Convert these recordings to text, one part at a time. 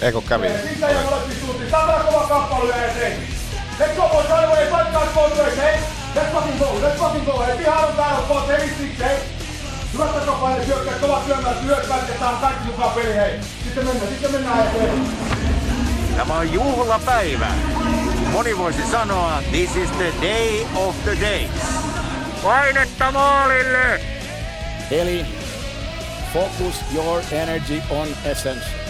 Eikö kävi? Mitä ei ole pituutti? Tämä on kova kappale ja se. Let's go boys, right away, fight guys both ways, hey? Let's fucking go, let's fucking go, hey? Pihaan on täällä, boys, hey, six, hey? Hyvät takapaine, syökkäät, kovat ja tää on kaikki mukaan peli, hei. Sitten mennään, sitten mennään eteen. Tämä on juhlapäivä. Moni voisi sanoa, this is the day of the days. Painetta maalille! Eli focus your energy on essence.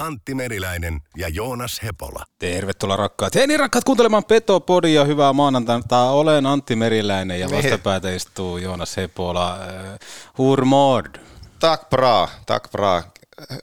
Antti Meriläinen ja Joonas Hepola. Tervetuloa rakkaat. Hei niin rakkaat kuuntelemaan Petopodia. Hyvää maanantaita. Olen Antti Meriläinen ja Niin. vastapäätä istuu Joonas Hepola. Äh, Hurmord. Tak bra, tak bra.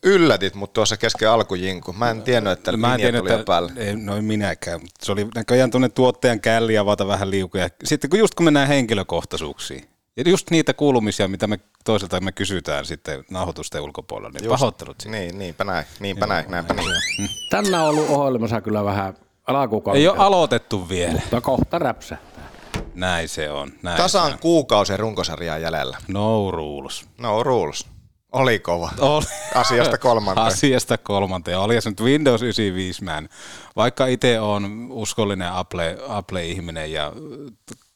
Yllätit mut tuossa kesken alkujinku. Mä en tiennyt, että Mä en oli jo että, päällä. ei, no en minäkään, mutta se oli näköjään tuonne tuottajan källi avata vähän liukuja. Sitten kun just kun mennään henkilökohtaisuuksiin, ja just niitä kuulumisia, mitä me toiselta me kysytään sitten nauhoitusten ulkopuolella, niin Just. pahoittelut siitä. Niin, niinpä näin, niinpä näin, näinpä niin. Tänään on ollut ohjelmassa kyllä vähän alkukautta. Ei ole aloitettu vielä. Mutta kohta räpsähtää. Näin se on. Näin Tasan se on. kuukausi runkosarjaa jäljellä. No rules. No rules. Oli kova. Oli. Asiasta kolmanteen. Asiasta kolmanteen. Oli se nyt Windows 95 man. Vaikka itse on uskollinen Apple, Apple-ihminen ja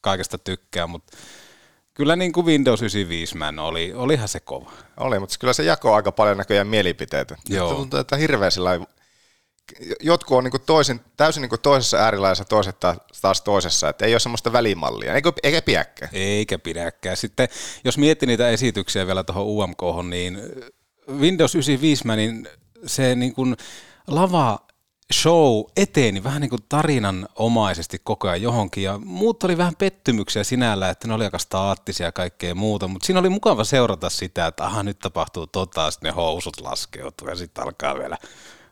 kaikesta tykkää, mutta kyllä niin kuin Windows 95 man oli, olihan se kova. Oli, mutta kyllä se jakoi aika paljon näköjään mielipiteitä. Joo. Tuntuu, että hirveä sillä jotkut on niin toisin, täysin niin toisessa äärilaissa, toiset taas, taas toisessa, että ei ole semmoista välimallia, eikä, eikä pidäkään. Eikä pidäkään. Sitten jos miettii niitä esityksiä vielä tuohon UMK, niin Windows 95 manin se niin kuin lava show eteni vähän niin kuin tarinanomaisesti koko ajan johonkin ja muut oli vähän pettymyksiä sinällä, että ne oli aika staattisia ja kaikkea muuta, mutta siinä oli mukava seurata sitä, että aha nyt tapahtuu tota, sitten ne housut laskeutuu ja sitten alkaa vielä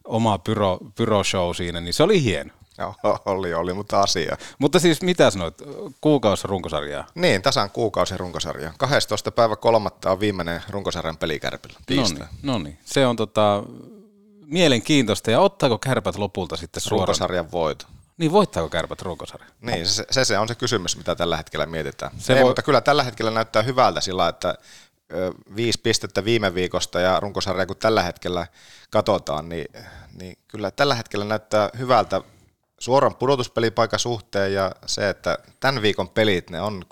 oma pyro, pyro show siinä, niin se oli hieno. Joo, oli, oli, mutta asia. Mutta siis mitä sanoit, kuukausi runkosarjaa? Niin, tasan kuukausi runkosarja. 12. päivä kolmatta on viimeinen runkosarjan pelikärpillä. No niin. Se on tota, mielenkiintoista. Ja ottaako kärpät lopulta sitten suoraan? Runkosarjan voito. Niin, voittaako kärpät runkosarjan? Niin, se, se, se, on se kysymys, mitä tällä hetkellä mietitään. Se Ei, voi- Mutta kyllä tällä hetkellä näyttää hyvältä sillä, että viisi pistettä viime viikosta ja runkosarja kun tällä hetkellä katsotaan, niin, niin kyllä tällä hetkellä näyttää hyvältä suoran pudotuspelipaikan suhteen ja se, että tämän viikon pelit, ne on,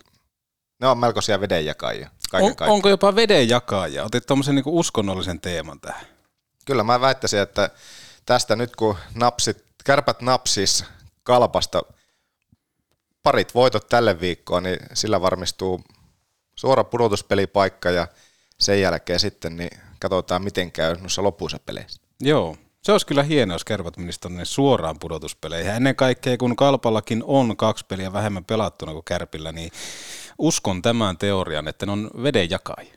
ne on melkoisia vedenjakajia. On, onko jopa vedenjakaja? Otit tuommoisen niinku uskonnollisen teeman tähän. Kyllä mä väittäisin, että tästä nyt kun napsit, kärpät napsis kalpasta parit voitot tälle viikkoon, niin sillä varmistuu suora pudotuspelipaikka ja sen jälkeen sitten niin katsotaan miten käy noissa lopuissa peleissä. Joo. Se olisi kyllä hienoa, jos kärpät tonne suoraan pudotuspeleihin. Ennen kaikkea, kun Kalpallakin on kaksi peliä vähemmän pelattuna kuin Kärpillä, niin uskon tämän teorian, että ne on vedenjakajia.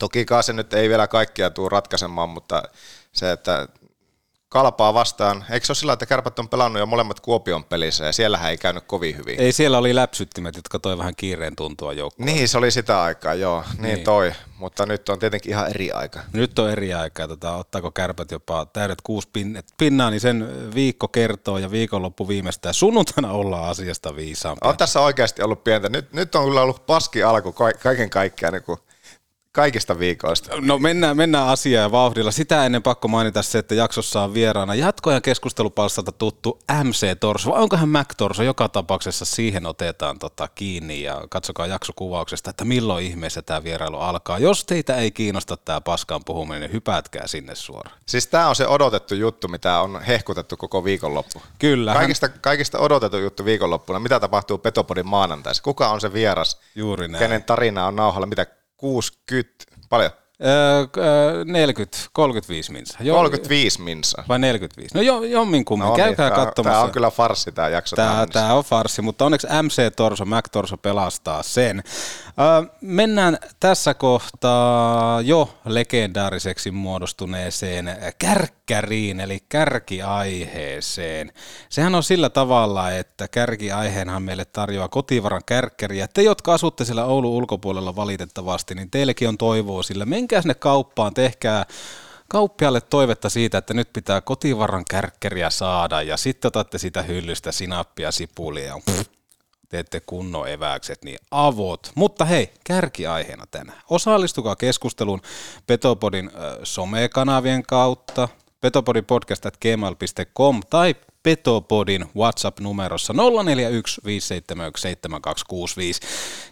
Toki se nyt ei vielä kaikkia tule ratkaisemaan, mutta se, että kalpaa vastaan, eikö se ole sillä, että kärpät on pelannut jo molemmat Kuopion pelissä ja siellähän ei käynyt kovin hyvin. Ei siellä oli läpsyttimet, jotka toi vähän kiireen tuntua joukkoon. Niin, se oli sitä aikaa, joo, niin, Niin. toi, mutta nyt on tietenkin ihan eri aika. Nyt on eri aikaa, tota, ottaako kärpät jopa täydet kuusi pin, pinnaa, niin sen viikko kertoo ja viikonloppu viimeistään. Sunnuntaina ollaan asiasta viisaampia. On tässä oikeasti ollut pientä. Nyt, nyt on kyllä ollut paski alku ka- kaiken kaikkiaan niin kuin kaikista viikoista. No mennään, mennään asiaan ja vauhdilla. Sitä ennen pakko mainita se, että jaksossa on vieraana jatkoja keskustelupalstalta tuttu MC Torso. Vai onkohan Mac Torso? Joka tapauksessa siihen otetaan tota kiinni ja katsokaa jaksokuvauksesta, että milloin ihmeessä tämä vierailu alkaa. Jos teitä ei kiinnosta tämä paskaan puhuminen, niin hypätkää sinne suoraan. Siis tämä on se odotettu juttu, mitä on hehkutettu koko viikonloppu. Kyllä. Kaikista, kaikista odotettu juttu viikonloppuna. Mitä tapahtuu Petopodin maanantaisi? Kuka on se vieras? Juuri näin. Kenen tarina on nauhalla? Mitä 60, paljon? Öö, öö, 40, 35 minsa. Jo, 35 minsa. Vai 45? No jo, jomminkummin, No niin, käykää tää- katsomassa. Tää on kyllä farssi tämä jakso. Tämä, tämä on farsi, mutta onneksi MC Torso, Mac Torso pelastaa sen. Mennään tässä kohtaa jo legendaariseksi muodostuneeseen kärkkäriin, eli kärkiaiheeseen. Sehän on sillä tavalla, että kärkiaiheenhan meille tarjoaa kotivaran kärkkäriä. Te, jotka asutte siellä Oulun ulkopuolella valitettavasti, niin teillekin on toivoa sillä. Menkää sinne kauppaan, tehkää kauppialle toivetta siitä, että nyt pitää kotivaran kärkkeriä saada ja sitten otatte sitä hyllystä sinappia, sipulia ja pff, teette kunnon eväkset, niin avot. Mutta hei, kärkiaiheena tänään. Osallistukaa keskusteluun Petopodin somekanavien kautta, petopodipodcast.gmail.com tai Petopodin WhatsApp-numerossa 0415717265.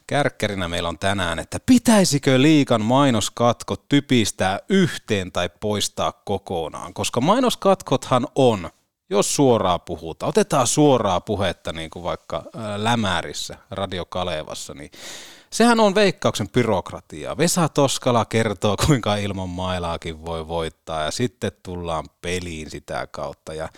Kärkkärinä meillä on tänään, että pitäisikö liikan mainoskatkot typistää yhteen tai poistaa kokonaan, koska mainoskatkothan on, jos suoraa puhutaan, otetaan suoraa puhetta niin kuin vaikka ää, Lämärissä, Radio Kalevassa, niin sehän on veikkauksen byrokratiaa. Vesa Toskala kertoo, kuinka ilman mailaakin voi voittaa ja sitten tullaan peliin sitä kautta ja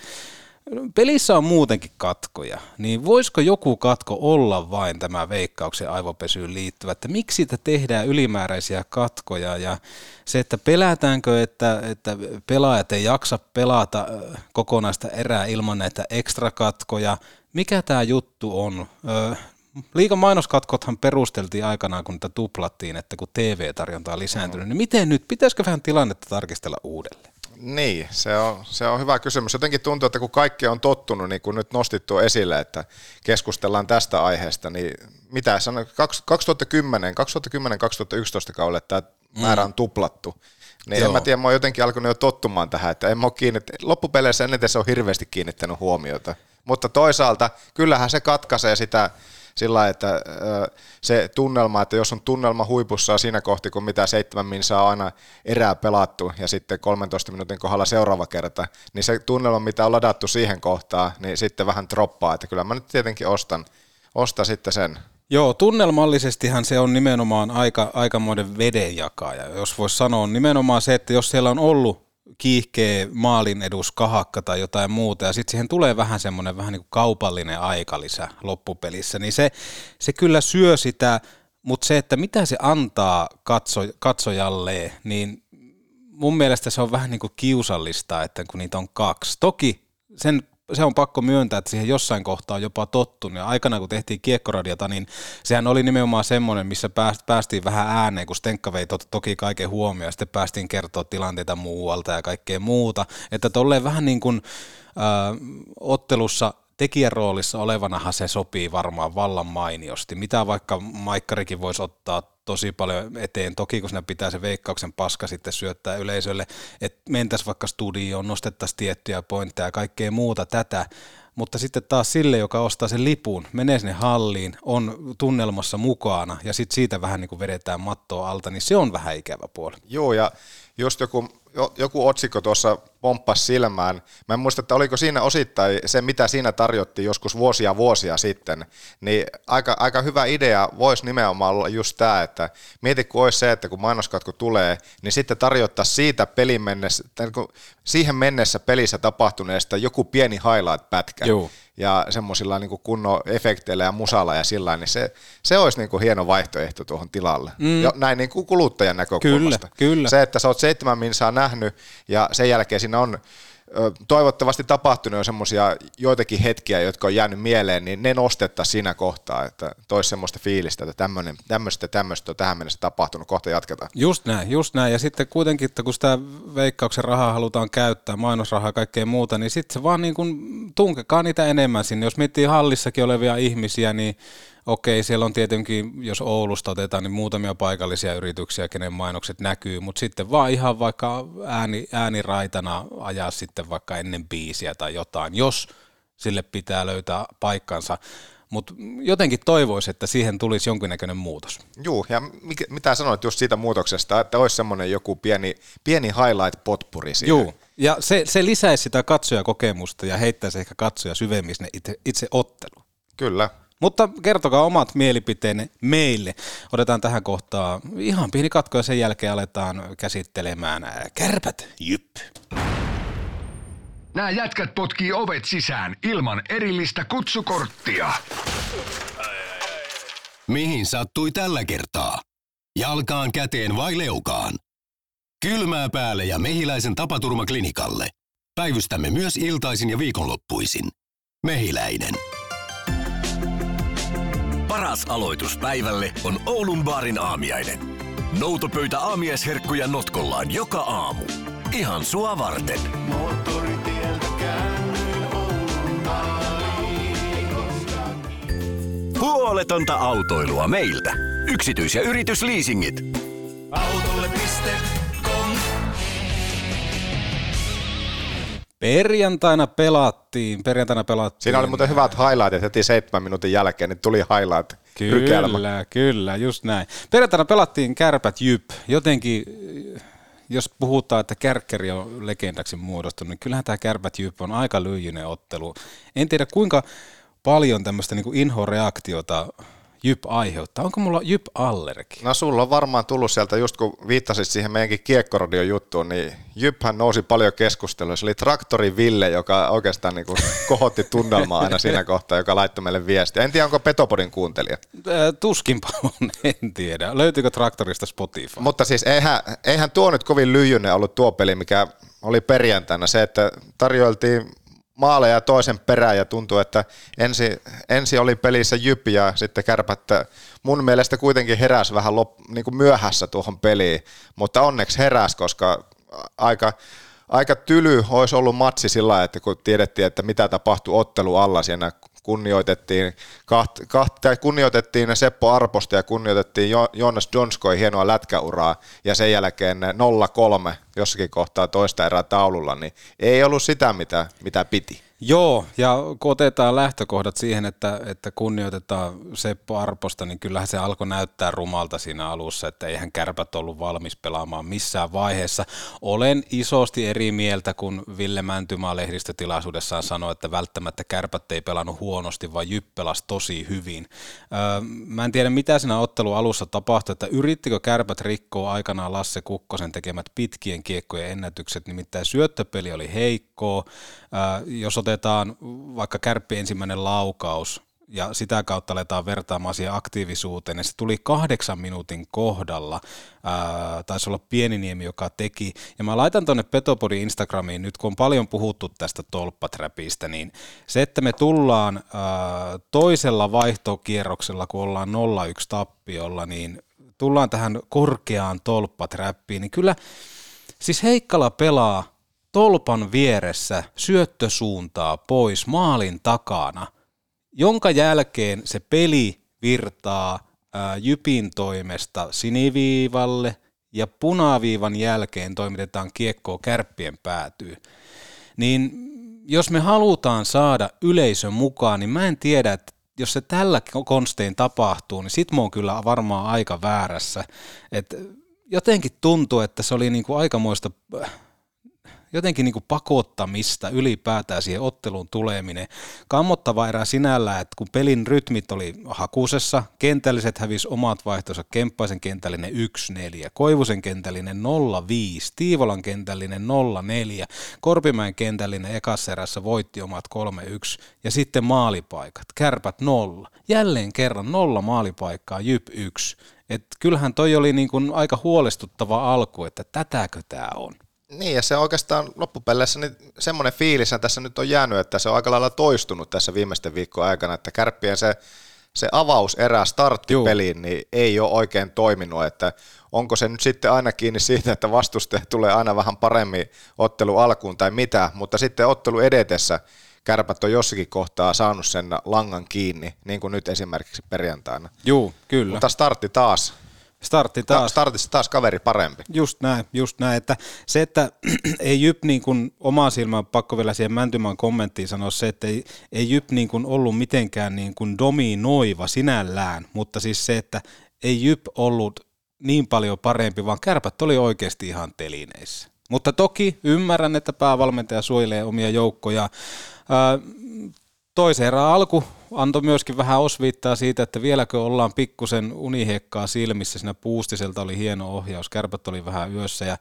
Pelissä on muutenkin katkoja, niin voisiko joku katko olla vain tämä veikkauksen aivopesyyn liittyvä, että miksi siitä tehdään ylimääräisiä katkoja ja se, että pelätäänkö, että, että pelaajat ei jaksa pelata kokonaista erää ilman näitä ekstrakatkoja, mikä tämä juttu on? Ö, Liikan mainoskatkothan perusteltiin aikanaan, kun niitä tuplattiin, että kun TV-tarjonta on lisääntynyt, niin miten nyt, pitäisikö vähän tilannetta tarkistella uudelleen? Niin, se on, se on hyvä kysymys. Jotenkin tuntuu, että kun kaikki on tottunut, niin kuin nyt nostit tuo esille, että keskustellaan tästä aiheesta, niin mitä sanoin, 2010, 2010-2011 kaudelle tämä määrä on tuplattu. Niin Joo. en mä tiedä, mä oon jotenkin alkanut jo tottumaan tähän, että en mä oo kiinnit... loppupeleissä eniten se on hirveästi kiinnittänyt huomiota. Mutta toisaalta kyllähän se katkaisee sitä sillä että se tunnelma, että jos on tunnelma huipussa siinä kohti, kun mitä seitsemän minsaa on aina erää pelattu ja sitten 13 minuutin kohdalla seuraava kerta, niin se tunnelma, mitä on ladattu siihen kohtaan, niin sitten vähän droppaa, että kyllä mä nyt tietenkin ostan, ostan sitten sen. Joo, tunnelmallisestihan se on nimenomaan aika, aikamoinen vedenjakaja. Jos voisi sanoa nimenomaan se, että jos siellä on ollut kiihkeä maalin edus kahakka tai jotain muuta, ja sitten siihen tulee vähän semmoinen vähän niin kuin kaupallinen aikalisä loppupelissä, niin se, se kyllä syö sitä, mutta se, että mitä se antaa katso, katsojalle, niin mun mielestä se on vähän niin kuin kiusallista, että kun niitä on kaksi. Toki sen, se on pakko myöntää, että siihen jossain kohtaa on jopa tottunut. Ja aikana kun tehtiin kiekkoradiota, niin sehän oli nimenomaan semmoinen, missä pääst- päästiin vähän ääneen, kun Stenkka vei to- toki kaiken huomioon, ja sitten päästiin kertoa tilanteita muualta ja kaikkea muuta. Että tolleen vähän niin kuin ottelussa tekijän roolissa olevanahan se sopii varmaan vallan mainiosti. Mitä vaikka Maikkarikin voisi ottaa tosi paljon eteen, toki kun siinä pitää se veikkauksen paska sitten syöttää yleisölle, että mentäisiin vaikka studioon, nostettaisiin tiettyjä pointteja ja kaikkea muuta tätä, mutta sitten taas sille, joka ostaa sen lipun, menee sinne halliin, on tunnelmassa mukana ja sitten siitä vähän niin kuin vedetään mattoa alta, niin se on vähän ikävä puoli. Joo, ja just joku, jo- joku otsikko tuossa pomppasi silmään. Mä en muista, että oliko siinä osittain se, mitä siinä tarjottiin joskus vuosia vuosia sitten, niin aika, aika hyvä idea voisi nimenomaan olla just tämä, että mieti kun olisi se, että kun mainoskatko tulee, niin sitten tarjottaa siitä pelin mennessä, siihen mennessä pelissä tapahtuneesta joku pieni highlight-pätkä. Joo. Ja semmoisilla niin kunnon efekteillä ja musalla ja sillä niin se, se olisi niin kuin hieno vaihtoehto tuohon tilalle. Mm. Jo, näin niin kuin kuluttajan näkökulmasta. Kyllä, kyllä. Se, että sä oot seitsemän minsaa nähnyt ja sen jälkeen siinä on toivottavasti tapahtunut jo semmoisia joitakin hetkiä, jotka on jäänyt mieleen, niin ne nostettaisiin siinä kohtaa, että toisi semmoista fiilistä, että tämmöinen, tämmöistä ja tämmöistä on tähän mennessä tapahtunut, kohta jatketaan. Just näin, just näin. Ja sitten kuitenkin, että kun sitä veikkauksen rahaa halutaan käyttää, mainosrahaa ja kaikkea muuta, niin sitten se vaan niin kuin tunkekaa niitä enemmän sinne. Jos miettii hallissakin olevia ihmisiä, niin Okei, siellä on tietenkin, jos Oulusta otetaan, niin muutamia paikallisia yrityksiä, kenen mainokset näkyy, mutta sitten vaan ihan vaikka ääni, ääniraitana ajaa sitten vaikka ennen biisiä tai jotain, jos sille pitää löytää paikkansa. Mutta jotenkin toivoisi, että siihen tulisi jonkinnäköinen muutos. Juu, ja mikä, mitä sanoit just siitä muutoksesta, että olisi semmoinen joku pieni, pieni highlight potpuri siihen. Juu, ja se, se lisäisi sitä katsojakokemusta ja heittäisi ehkä katsoja syvemmin sinne itse, itse ottelu. Kyllä. Mutta kertokaa omat mielipiteenne meille. Otetaan tähän kohtaan ihan pieni katko ja sen jälkeen aletaan käsittelemään ää, kärpät. Jyp. Nämä jätkät potkii ovet sisään ilman erillistä kutsukorttia. Mihin sattui tällä kertaa? Jalkaan käteen vai leukaan? Kylmää päälle ja mehiläisen tapaturmaklinikalle. Päivystämme myös iltaisin ja viikonloppuisin. Mehiläinen. Paras aloitus päivälle on Oulun baarin aamiainen. Noutopöytä aamiaisherkkuja notkollaan joka aamu. Ihan sua varten. Huoletonta autoilua meiltä. Yksityis- ja yritysleasingit. Autolle.com Perjantaina pelattiin, perjantaina pelattiin. Siinä oli muuten hyvät highlightit heti seitsemän minuutin jälkeen, niin tuli highlight rykelmä. Kyllä, kyllä, just näin. Perjantaina pelattiin kärpät jyp. Jotenkin, jos puhutaan, että kärkkeri on legendaksi muodostunut, niin kyllähän tämä kärpät jyp on aika lyijyinen ottelu. En tiedä kuinka paljon tämmöistä niin inhoreaktiota Jyp aiheuttaa. Onko mulla Jyp allergi? No sulla on varmaan tullut sieltä, just kun viittasit siihen meidänkin kiekkoradion juttuun, niin Jyphän nousi paljon keskustelua. Se oli Traktori Ville, joka oikeastaan niin kuin kohotti tunnelmaa aina siinä kohtaa, joka laittoi meille viestiä. En tiedä, onko Petopodin kuuntelija. Tuskinpa on, en tiedä. Löytyykö Traktorista Spotify? Mutta siis eihän, eihän tuo nyt kovin lyijyinen ollut tuo peli, mikä oli perjantaina. Se, että tarjoiltiin maaleja toisen perään ja tuntuu, että ensi, ensi oli pelissä Jyp ja sitten kärpät mun mielestä kuitenkin heräs vähän lop, niin kuin myöhässä tuohon peliin, mutta onneksi heräs, koska aika, aika tyly olisi ollut matsi sillä että kun tiedettiin, että mitä tapahtui ottelu alla siinä kunnioitettiin, kaht, kaht, tai kunnioitettiin Seppo Arposta ja kunnioitettiin jo, Jonas Donskoi hienoa lätkäuraa ja sen jälkeen 0-3 jossakin kohtaa toista erää taululla, niin ei ollut sitä, mitä, mitä piti. Joo, ja kun otetaan lähtökohdat siihen, että, että kunnioitetaan Seppo Arposta, niin kyllähän se alkoi näyttää rumalta siinä alussa, että eihän kärpät ollut valmis pelaamaan missään vaiheessa. Olen isosti eri mieltä, kun Ville Mäntymaa lehdistötilaisuudessaan sanoi, että välttämättä kärpät ei pelannut huonosti, vaan Jyp tosi hyvin. Öö, mä en tiedä, mitä siinä ottelu alussa tapahtui, että yrittikö kärpät rikkoa aikanaan Lasse Kukkosen tekemät pitkien kiekkojen ennätykset, nimittäin syöttöpeli oli heikkoa, öö, jos otetaan otetaan vaikka kärppi ensimmäinen laukaus ja sitä kautta aletaan vertaamaan siihen aktiivisuuteen, ja se tuli kahdeksan minuutin kohdalla, ää, taisi olla Pieniniemi, joka teki, ja mä laitan tuonne Petopodin Instagramiin, nyt kun on paljon puhuttu tästä tolppaträpistä, niin se, että me tullaan ää, toisella vaihtokierroksella, kun ollaan 0-1 tappiolla, niin tullaan tähän korkeaan tolppaträppiin, niin kyllä, siis Heikkala pelaa tolpan vieressä syöttösuuntaa pois maalin takana, jonka jälkeen se peli virtaa ää, Jypin toimesta siniviivalle ja punaviivan jälkeen toimitetaan kiekkoa kärppien päätyy. Niin jos me halutaan saada yleisön mukaan, niin mä en tiedä, että jos se tällä konstein tapahtuu, niin sit mä oon kyllä varmaan aika väärässä. Et jotenkin tuntuu, että se oli niinku aikamoista jotenkin niin kuin pakottamista ylipäätään siihen otteluun tuleminen. Kammottava erä sinällä, että kun pelin rytmit oli hakusessa, kentälliset hävisi omat vaihtonsa, Kemppaisen kentällinen 1-4, Koivusen kentällinen 0-5, Tiivolan kentällinen 0-4, Korpimäen kentällinen ekassa erässä voitti omat 3-1 ja sitten maalipaikat, kärpät 0. Jälleen kerran nolla maalipaikkaa, Jyp 1. Et kyllähän toi oli niin kuin aika huolestuttava alku, että tätäkö tämä on. Niin, ja se oikeastaan loppupeleissä niin semmoinen fiilis tässä nyt on jäänyt, että se on aika lailla toistunut tässä viimeisten viikkojen aikana, että kärppien se, se avauserä starttipeliin niin ei ole oikein toiminut, että onko se nyt sitten aina kiinni siitä, että vastustaja tulee aina vähän paremmin ottelu alkuun tai mitä, mutta sitten ottelu edetessä kärpät on jossakin kohtaa saanut sen langan kiinni, niin kuin nyt esimerkiksi perjantaina. Juu, kyllä. Mutta startti taas. Startti taas. Startissa taas kaveri parempi. Just näin, just näin. Että se, että ei Jyp niin kuin omaa silmään, pakko vielä siihen Mäntymään kommenttiin sanoa se, että ei, ei Jyp niin kuin ollut mitenkään niin kuin dominoiva sinällään, mutta siis se, että ei Jyp ollut niin paljon parempi, vaan kärpät oli oikeasti ihan telineissä. Mutta toki ymmärrän, että päävalmentaja suojelee omia joukkoja. Toisen erän alku antoi myöskin vähän osviittaa siitä, että vieläkö ollaan pikkusen unihiekkaa silmissä. Siinä Puustiselta. Oli hieno ohjaus, kärpät oli vähän yössä ja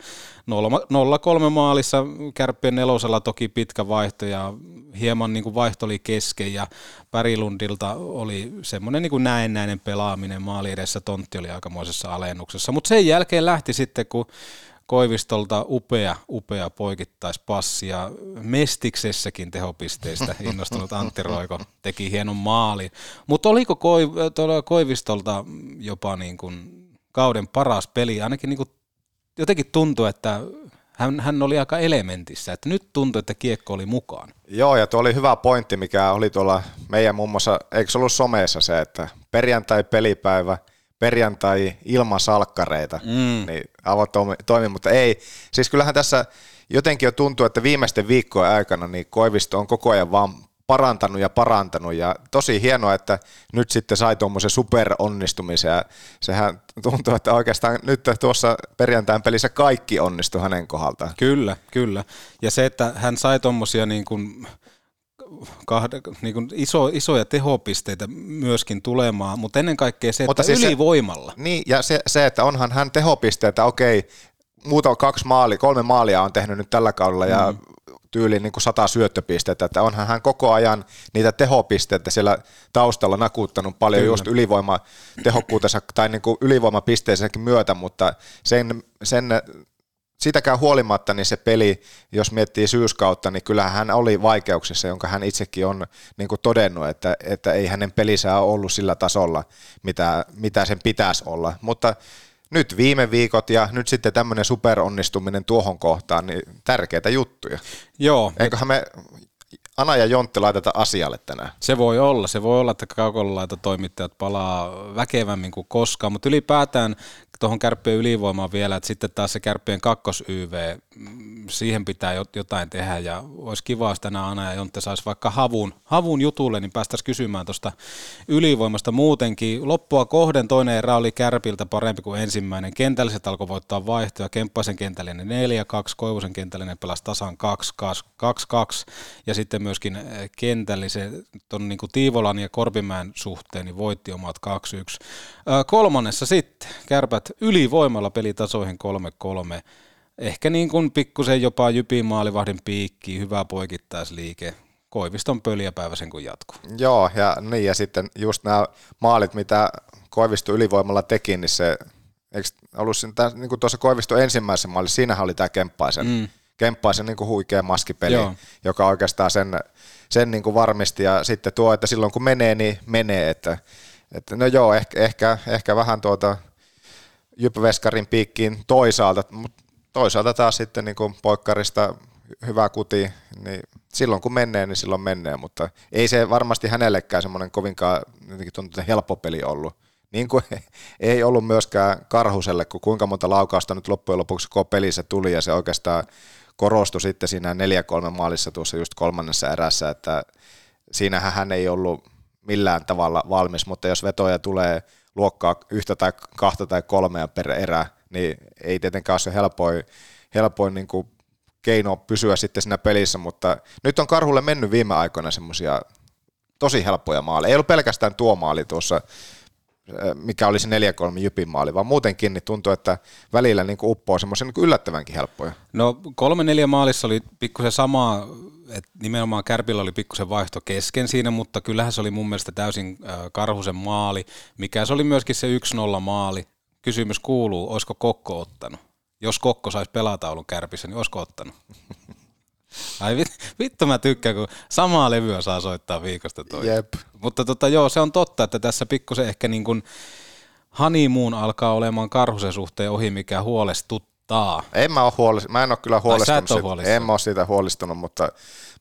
0-3 maalissa kärppien nelosella toki pitkä vaihto ja hieman niin kuin vaihto oli kesken ja Pärilundilta oli semmoinen niin kuin näennäinen pelaaminen. Maali edessä, tontti oli aikamoisessa alennuksessa, mutta sen jälkeen lähti sitten, kun Koivistolta upea, upea poikittaispassi ja Mestiksessäkin tehopisteistä innostunut Antti Roiko teki hienon maalin. Mutta oliko Koivistolta jopa niin kuin kauden paras peli? Ainakin niin kuin jotenkin tuntui, että hän, hän oli aika elementissä, että nyt tuntui, että kiekko oli mukaan. Joo, ja tuo oli hyvä pointti, mikä oli tuolla meidän muun muassa, eikö se ollut someessa se, että perjantai-pelipäivä – perjantai ilman salkkareita, mm. niin avot toimi, mutta ei. Siis kyllähän tässä jotenkin jo tuntuu, että viimeisten viikkojen aikana niin Koivisto on koko ajan vaan parantanut ja parantanut ja tosi hienoa, että nyt sitten sai tuommoisen superonnistumisen ja sehän tuntuu, että oikeastaan nyt tuossa perjantain pelissä kaikki onnistui hänen kohdaltaan. Kyllä, kyllä. Ja se, että hän sai tuommoisia niin kuin kahde, niin kuin iso, isoja tehopisteitä myöskin tulemaan, mutta ennen kaikkea se, mutta että siis ylivoimalla. Se, niin, ja se, se, että onhan hän tehopisteitä, okei, muuta kaksi maali, kolme maalia on tehnyt nyt tällä kaudella mm. ja tyyliin niin kuin sata syöttöpistettä, että onhan hän koko ajan niitä tehopisteitä siellä taustalla nakuuttanut paljon Kyllä. just ylivoima tehokkuutensa tai niin kuin ylivoimapisteisensäkin myötä, mutta sen, sen sitäkään huolimatta niin se peli, jos miettii syyskautta, niin kyllähän hän oli vaikeuksissa, jonka hän itsekin on niin kuin todennut, että, että ei hänen pelisää ollut sillä tasolla, mitä, mitä sen pitäisi olla. Mutta nyt viime viikot ja nyt sitten tämmöinen superonnistuminen tuohon kohtaan, niin tärkeitä juttuja. Joo. Eiköhän me Ana ja Jontti laiteta asialle tänään. Se voi olla, se voi olla, että kaukolla toimittajat palaa väkevämmin kuin koskaan, mutta ylipäätään tuohon kärppien ylivoimaan vielä, että sitten taas se kärppien kakkos-YV, mm, siihen pitää jotain tehdä ja olisi kiva, jos tänään Ana ja Jontte saisi vaikka havun, havun jutulle, niin päästäisiin kysymään tuosta ylivoimasta muutenkin. Loppua kohden toinen erä oli kärpiltä parempi kuin ensimmäinen. Kentälliset alkoi voittaa vaihtoja, Kemppaisen kentällinen 4-2, Koivusen kentällinen pelasi tasan 2-2 ja sitten myöskin eh, kentällisen tuon niin Tiivolan ja Korpimäen suhteen niin voitti omat 2-1. Kolmannessa sitten kärpät ylivoimalla pelitasoihin 3-3. Ehkä niin kuin pikkusen jopa Jypin maalivahdin piikki, hyvä poikittaisliike. Koiviston pöliäpäivä sen kun jatkuu. Joo, ja, niin, ja sitten just nämä maalit, mitä Koivisto ylivoimalla teki, niin se, eikö ollut siinä, niin kuin tuossa Koivisto ensimmäisessä maalissa, siinähän oli tämä Kemppaisen, mm. Kemppaisen niin kuin huikea maskipeli, Joo. joka oikeastaan sen, sen niin kuin varmisti, ja sitten tuo, että silloin kun menee, niin menee, että, että no joo, ehkä, ehkä, ehkä vähän tuota Jypveskarin piikkiin toisaalta, mutta toisaalta taas sitten niin kuin poikkarista hyvä kuti, niin silloin kun menee, niin silloin menee, mutta ei se varmasti hänellekään semmoinen kovinkaan jotenkin tuntuu, helppo peli ollut. Niin kuin ei ollut myöskään Karhuselle, kun kuinka monta laukausta nyt loppujen lopuksi koko pelissä tuli ja se oikeastaan korostui sitten siinä 4-3 maalissa tuossa just kolmannessa erässä, että siinähän hän ei ollut millään tavalla valmis, mutta jos vetoja tulee luokkaa yhtä tai kahta tai kolmea per erä, niin ei tietenkään ole se helpoin, helpoin niin kuin keino pysyä sitten siinä pelissä, mutta nyt on Karhulle mennyt viime aikoina semmoisia tosi helppoja maaleja. Ei ollut pelkästään tuo maali tuossa, mikä olisi 4-3 Jypin maali, vaan muutenkin niin tuntuu, että välillä niin uppoo semmoisia niin yllättävänkin helppoja. No kolme neljä maalissa oli pikkusen sama, että nimenomaan Kärpillä oli pikkusen vaihto kesken siinä, mutta kyllähän se oli mun mielestä täysin Karhusen maali, mikä se oli myöskin se 1-0 maali. Kysymys kuuluu, olisiko Kokko ottanut? Jos Kokko saisi pelataulun Kärpissä, niin olisiko ottanut? Ai vittu mä tykkään, kun samaa levyä saa soittaa viikosta toiseen. Jep. Mutta tota, joo, se on totta, että tässä pikkusen ehkä niin kuin honeymoon alkaa olemaan karhusen suhteen ohi, mikä huolestuttaa Taa. En mä, ole huolis, mä en ole kyllä huolestunut, siitä, huolestunut. en mä ole siitä huolestunut, mutta,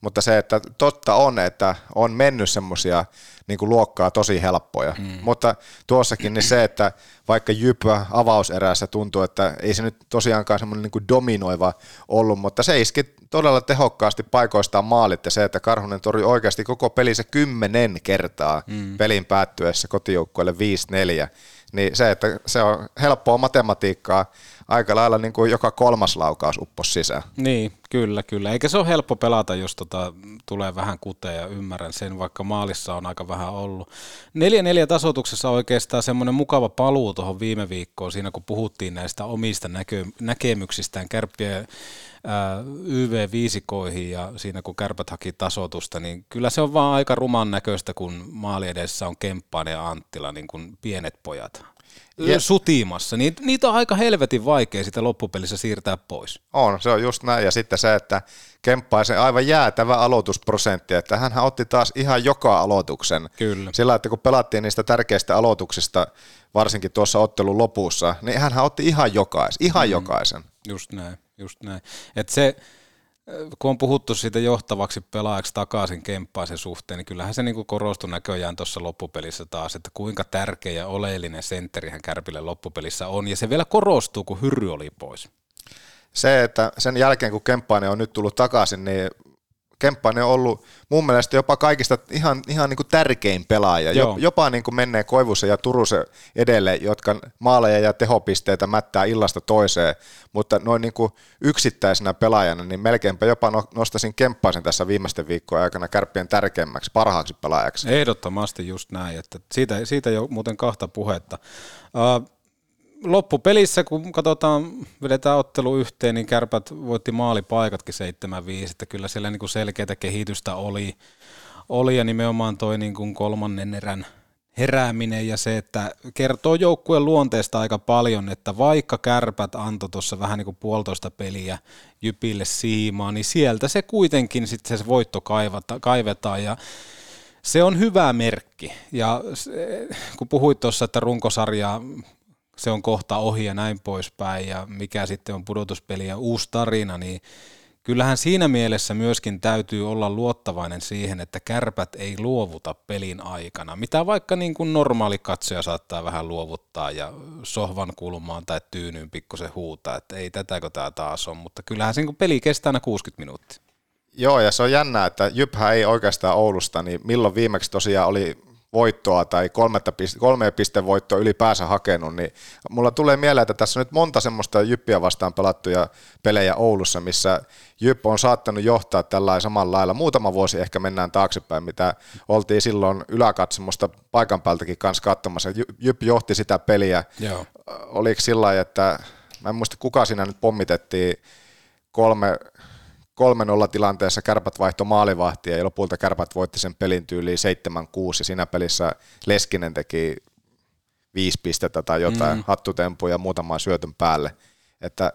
mutta se, että totta on, että on mennyt semmoisia niin luokkaa tosi helppoja. Mm. Mutta tuossakin niin se, että vaikka Jypä avauserässä tuntuu, että ei se nyt tosiaankaan semmoinen niin dominoiva ollut, mutta se iski todella tehokkaasti paikoistaan maalit ja se, että Karhunen torjui oikeasti koko pelissä kymmenen kertaa mm. pelin päättyessä kotijoukkueelle 5-4, niin se, että se on helppoa matematiikkaa, aika lailla niin kuin joka kolmas laukaus uppos sisään. Niin, kyllä, kyllä. Eikä se ole helppo pelata, jos tota, tulee vähän kuteen ja ymmärrän sen, vaikka maalissa on aika vähän ollut. 4-4 tasoituksessa oikeastaan semmoinen mukava paluu tuohon viime viikkoon siinä, kun puhuttiin näistä omista näkö- näkemyksistään kärppien YV-viisikoihin ja siinä kun kärpät haki tasotusta, niin kyllä se on vaan aika ruman näköistä, kun maali edessä on Kemppainen ja Anttila, niin kuin pienet pojat. Ja- Sutimassa. Niitä, niitä on aika helvetin vaikea sitä loppupelissä siirtää pois. On, se on just näin. Ja sitten se, että Kemppaisen aivan jäätävä aloitusprosentti, että hän otti taas ihan joka aloituksen. Kyllä. Sillä, että kun pelattiin niistä tärkeistä aloituksista, varsinkin tuossa ottelun lopussa, niin hän otti ihan jokaisen, ihan mm. jokaisen. Just näin, just näin. Et se, kun on puhuttu siitä johtavaksi pelaajaksi takaisin Kemppaisen suhteen, niin kyllähän se niinku korostui näköjään tuossa loppupelissä taas, että kuinka tärkeä ja oleellinen sentteri hän Kärpille loppupelissä on, ja se vielä korostuu, kun Hyrry oli pois. Se, että sen jälkeen kun Kemppainen on nyt tullut takaisin, niin Kemppainen on ollut mun mielestä jopa kaikista ihan, ihan niin kuin tärkein pelaaja. Joo. Jopa niin kuin menee Koivusen ja Turusen edelle, jotka maaleja ja tehopisteitä mättää illasta toiseen, mutta noin niin kuin yksittäisenä pelaajana, niin melkeinpä jopa no- nostaisin Kemppaisen tässä viimeisten viikkojen aikana kärppien tärkeimmäksi, parhaaksi pelaajaksi. Ehdottomasti just näin, että siitä, siitä jo muuten kahta puhetta. Uh, loppupelissä, kun katsotaan, vedetään ottelu yhteen, niin kärpät voitti maalipaikatkin 7-5, että kyllä siellä niin kuin kehitystä oli, oli ja nimenomaan toi niin kuin kolmannen erän herääminen ja se, että kertoo joukkueen luonteesta aika paljon, että vaikka kärpät antoi tuossa vähän niin kuin puolitoista peliä Jypille siimaa, niin sieltä se kuitenkin sitten se voitto kaivata, kaivetaan ja se on hyvä merkki. Ja se, kun puhuit tuossa, että runkosarja se on kohta ohi ja näin poispäin, ja mikä sitten on pudotuspeli ja uusi tarina, niin kyllähän siinä mielessä myöskin täytyy olla luottavainen siihen, että kärpät ei luovuta pelin aikana. Mitä vaikka niin kuin normaali katsoja saattaa vähän luovuttaa ja sohvan kulmaan tai tyynyyn pikkusen huutaa, että ei tätäkö tämä taas on, mutta kyllähän se niin peli kestää aina 60 minuuttia. Joo, ja se on jännää, että Jyphän ei oikeastaan Oulusta, niin milloin viimeksi tosiaan oli voittoa tai kolmetta piste, kolme pistevoittoa ylipäänsä hakenut, niin mulla tulee mieleen, että tässä on nyt monta semmoista Jyppiä vastaan pelattuja pelejä Oulussa, missä Jypp on saattanut johtaa tällä samalla lailla. Muutama vuosi ehkä mennään taaksepäin, mitä oltiin silloin yläkatsomusta paikan päältäkin kanssa katsomassa. Jypp johti sitä peliä. Joo. Oliko sillä lailla, että mä en muista kuka siinä nyt pommitettiin kolme, 3-0 tilanteessa kärpät vaihto maalivahtia ja lopulta kärpät voitti sen pelin tyyliin 7-6 ja siinä pelissä Leskinen teki viisi pistettä tai jotain mm. hattutempuja ja muutaman syötön päälle. Että,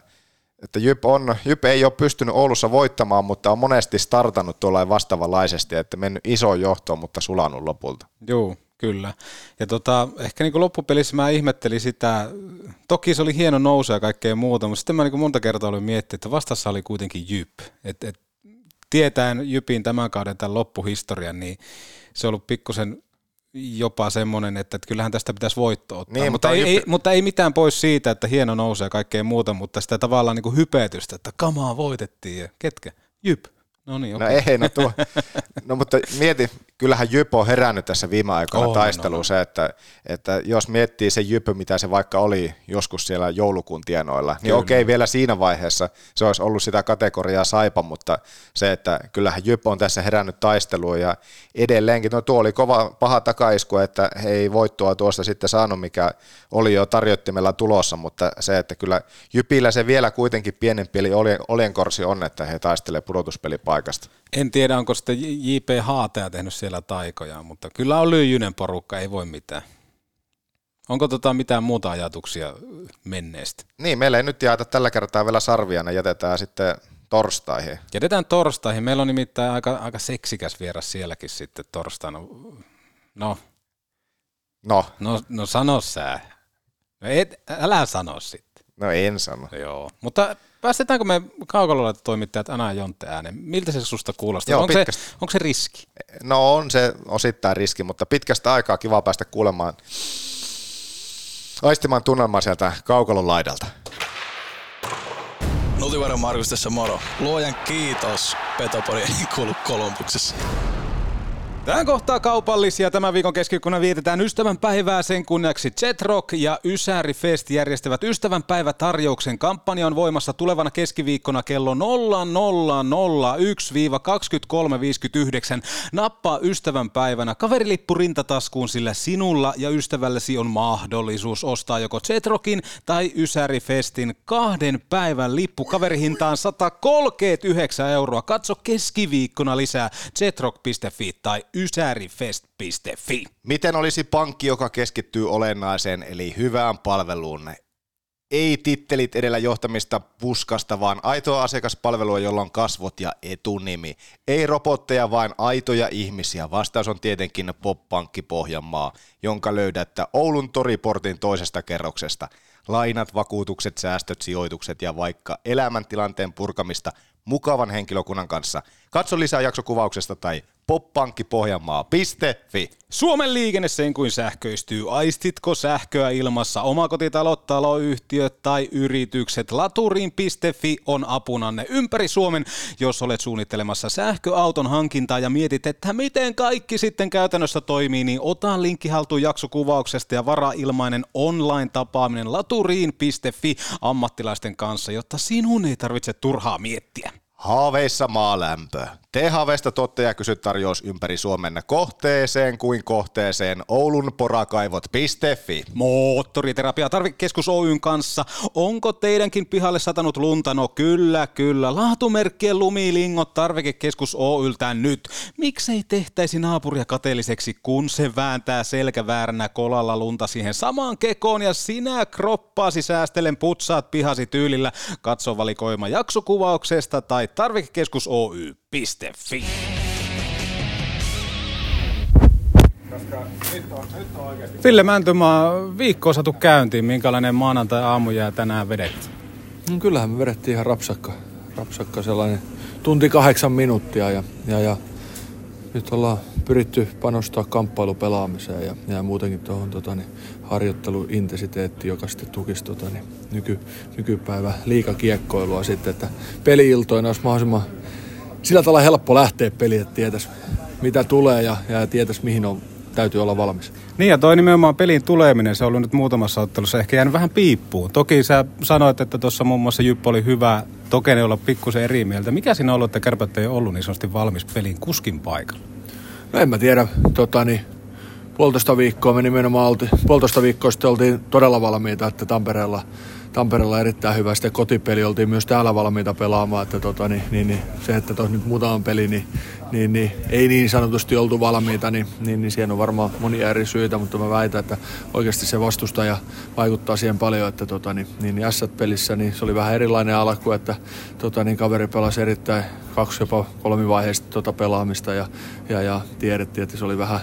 että Jyp, on, Jyp ei ole pystynyt Oulussa voittamaan, mutta on monesti startannut tuollain vastaavanlaisesti, että mennyt iso johtoon, mutta sulanut lopulta. Joo, kyllä. Ja tota, ehkä niin loppupelissä mä ihmettelin sitä, toki se oli hieno nousu ja kaikkea muuta, mutta sitten mä niin monta kertaa olin miettinyt, että vastassa oli kuitenkin Jyp. Et, et, tietäen Jypin tämän kauden tämän loppuhistorian, niin se on ollut pikkusen jopa semmoinen, että, että kyllähän tästä pitäisi voitto ottaa. Niin, mutta, mutta ei, Jyp- ei, mutta ei mitään pois siitä, että hieno nousee ja kaikkea muuta, mutta sitä tavallaan niin kuin hypetystä, että kamaa voitettiin ja ketkä? Jyp. No niin, No okei. ei, no, tuo, no mutta mieti, kyllähän Jyp on herännyt tässä viime aikoina On, taisteluun on. se, että, että jos miettii se Jyp, mitä se vaikka oli joskus siellä joulukuun tienoilla, niin Kyllä. okei, vielä siinä vaiheessa se olisi ollut sitä kategoriaa saipa, mutta se, että kyllähän Jyp on tässä herännyt taisteluun ja edelleenkin, no tuo oli kova, paha takaisku, että he ei voittoa tuosta sitten saanut, mikä oli jo tarjottimella tulossa, mutta se, että kyllä Jypillä se vielä kuitenkin pienempi eli olien, olienkorsi on, että he taistelee pudotuspelipaikasta. En tiedä, onko sitten J.P. Haateja tehnyt siellä taikoja, mutta kyllä on lyijyinen porukka, ei voi mitään. Onko tota mitään muuta ajatuksia menneestä? Niin, meillä ei nyt jaeta tällä kertaa vielä sarvia, ne jätetään sitten torstaihin. Jätetään torstaihin. Meillä on nimittäin aika, aika seksikäs vieras sielläkin sitten torstaina. No, No, no, no sano sä. No et, älä sano sitten. No en sano. Joo, mutta päästetäänkö me kaukalolla toimittajat Ana ja Jontte ääneen? Miltä se susta kuulostaa? Joo, onko, se, pitkästä. onko se riski? No on se osittain riski, mutta pitkästä aikaa kiva päästä kuulemaan, aistimaan tunnelmaa sieltä kaukalon laidalta. Nutivaron Markus tässä moro. Luojan kiitos. Petopori ei kuulu Kolumbuksessa. Tähän kohtaa kaupallisia. Tämän viikon keskiviikkona vietetään ystävän päivää sen kunniaksi Jetrock ja Ysäri Fest järjestävät ystävän tarjouksen. Kampanja on voimassa tulevana keskiviikkona kello 0001-2359. Nappaa ystävän päivänä kaverilippu rintataskuun, sillä sinulla ja ystävälläsi on mahdollisuus ostaa joko Jetrockin tai Ysäri Festin kahden päivän lippu kaverihintaan 139 euroa. Katso keskiviikkona lisää jetrock.fi tai ysärifest.fi. Miten olisi pankki, joka keskittyy olennaiseen eli hyvään palveluun? Ei tittelit edellä johtamista puskasta, vaan aitoa asiakaspalvelua, jolla on kasvot ja etunimi. Ei robotteja, vaan aitoja ihmisiä. Vastaus on tietenkin Pop-pankki Pohjanmaa, jonka löydätte Oulun toriportin toisesta kerroksesta. Lainat, vakuutukset, säästöt, sijoitukset ja vaikka elämäntilanteen purkamista mukavan henkilökunnan kanssa. Katso lisää jaksokuvauksesta tai poppankkipohjanmaa.fi. Suomen liikenne sen kuin sähköistyy. Aistitko sähköä ilmassa? Omakotitalot, taloyhtiöt tai yritykset? Laturiin.fi on apunanne ympäri Suomen, jos olet suunnittelemassa sähköauton hankintaa ja mietit, että miten kaikki sitten käytännössä toimii, niin ota linkki haltuun jaksokuvauksesta ja varaa ilmainen online-tapaaminen laturiin.fi ammattilaisten kanssa, jotta sinun ei tarvitse turhaa miettiä. Haaveissa maalämpö. Tee haaveista totta ja kysy tarjous ympäri Suomen kohteeseen kuin kohteeseen oulunporakaivot.fi. Moottoriterapia tarvikeskus Oyn kanssa. Onko teidänkin pihalle satanut lunta? No kyllä, kyllä. Laatumerkkien lumilingot tarvikekeskus Oyltä nyt. Miksei tehtäisi naapuria kateelliseksi, kun se vääntää selkävääränä kolalla lunta siihen samaan kekoon ja sinä kroppaasi säästelen putsaat pihasi tyylillä. Katso valikoima jaksokuvauksesta tai tarvikekeskus Oy.fi. Ville Mäntymaa, viikko on saatu käyntiin. Minkälainen maanantai-aamu jää tänään vedetty? No, kyllähän me vedettiin ihan rapsakka, rapsakka sellainen tunti kahdeksan minuuttia ja, ja, ja nyt ollaan pyritty panostaa kamppailupelaamiseen ja, ja muutenkin tuohon tota, niin, harjoitteluintensiteettiin, joka sitten tukisi tota, niin, nyky, nykypäivä liikakiekkoilua sitten, että peliiltoina olisi mahdollisimman sillä tavalla helppo lähteä peliin, että tietäisi mitä tulee ja, ja tietäisi mihin on, täytyy olla valmis. Niin ja toi nimenomaan pelin tuleminen, se on ollut nyt muutamassa ottelussa ehkä jäänyt vähän piippuun. Toki sä sanoit, että tuossa muun muassa Jyppä oli hyvä, Tokene olla pikkusen eri mieltä. Mikä siinä on ollut, että kärpät ei ollut niin sanotusti valmis pelin kuskin paikalla? No en mä tiedä, tota, niin, puolitoista viikkoa me nimenomaan oltiin, puolitoista viikkoa sitten oltiin todella valmiita, että Tampereella, Tampereella erittäin hyvä. Sitten kotipeli, oltiin myös täällä valmiita pelaamaan, että tota, niin, niin, niin, se, että tuossa nyt muutaman peli, niin, niin, niin, ei niin sanotusti oltu valmiita, niin, niin, niin siihen on varmaan monia eri syitä, mutta mä väitän, että oikeasti se vastustaja vaikuttaa siihen paljon, että tota, niin, niin S-pelissä niin se oli vähän erilainen alku, että tota, niin kaveri pelasi erittäin kaksi jopa kolmivaiheista tota pelaamista ja, ja, ja tiedettiin, että se oli vähän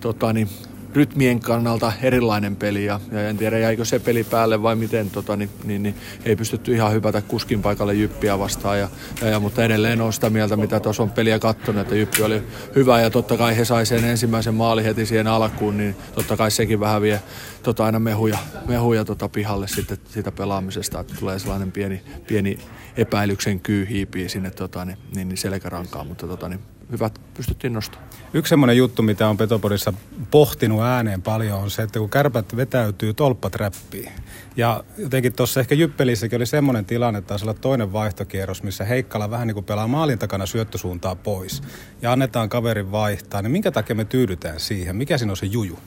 tota, niin, rytmien kannalta erilainen peli ja, ja en tiedä jäikö se peli päälle vai miten, tota, niin, niin, niin, ei pystytty ihan hypätä kuskin paikalle Jyppiä vastaan, ja, ja, ja, mutta edelleen on sitä mieltä, mitä tuossa on peliä katsonut, että Jyppi oli hyvä ja totta kai he sai sen ensimmäisen maali heti siihen alkuun, niin totta kai sekin vähän vie tota, aina mehuja, mehuja tota, pihalle sitten siitä pelaamisesta, että tulee sellainen pieni, pieni epäilyksen kyy hiipii sinne tota, niin, niin, niin selkärankaan, mutta tota, niin, hyvät pystyttiin nostamaan. Yksi semmoinen juttu, mitä on Petopodissa pohtinut ääneen paljon, on se, että kun kärpät vetäytyy tolppaträppiin. Ja jotenkin tuossa ehkä Jyppelissäkin oli semmoinen tilanne, että taisi olla toinen vaihtokierros, missä Heikkala vähän niin kuin pelaa maalin takana syöttösuuntaa pois. Ja annetaan kaverin vaihtaa, niin minkä takia me tyydytään siihen? Mikä siinä on se juju?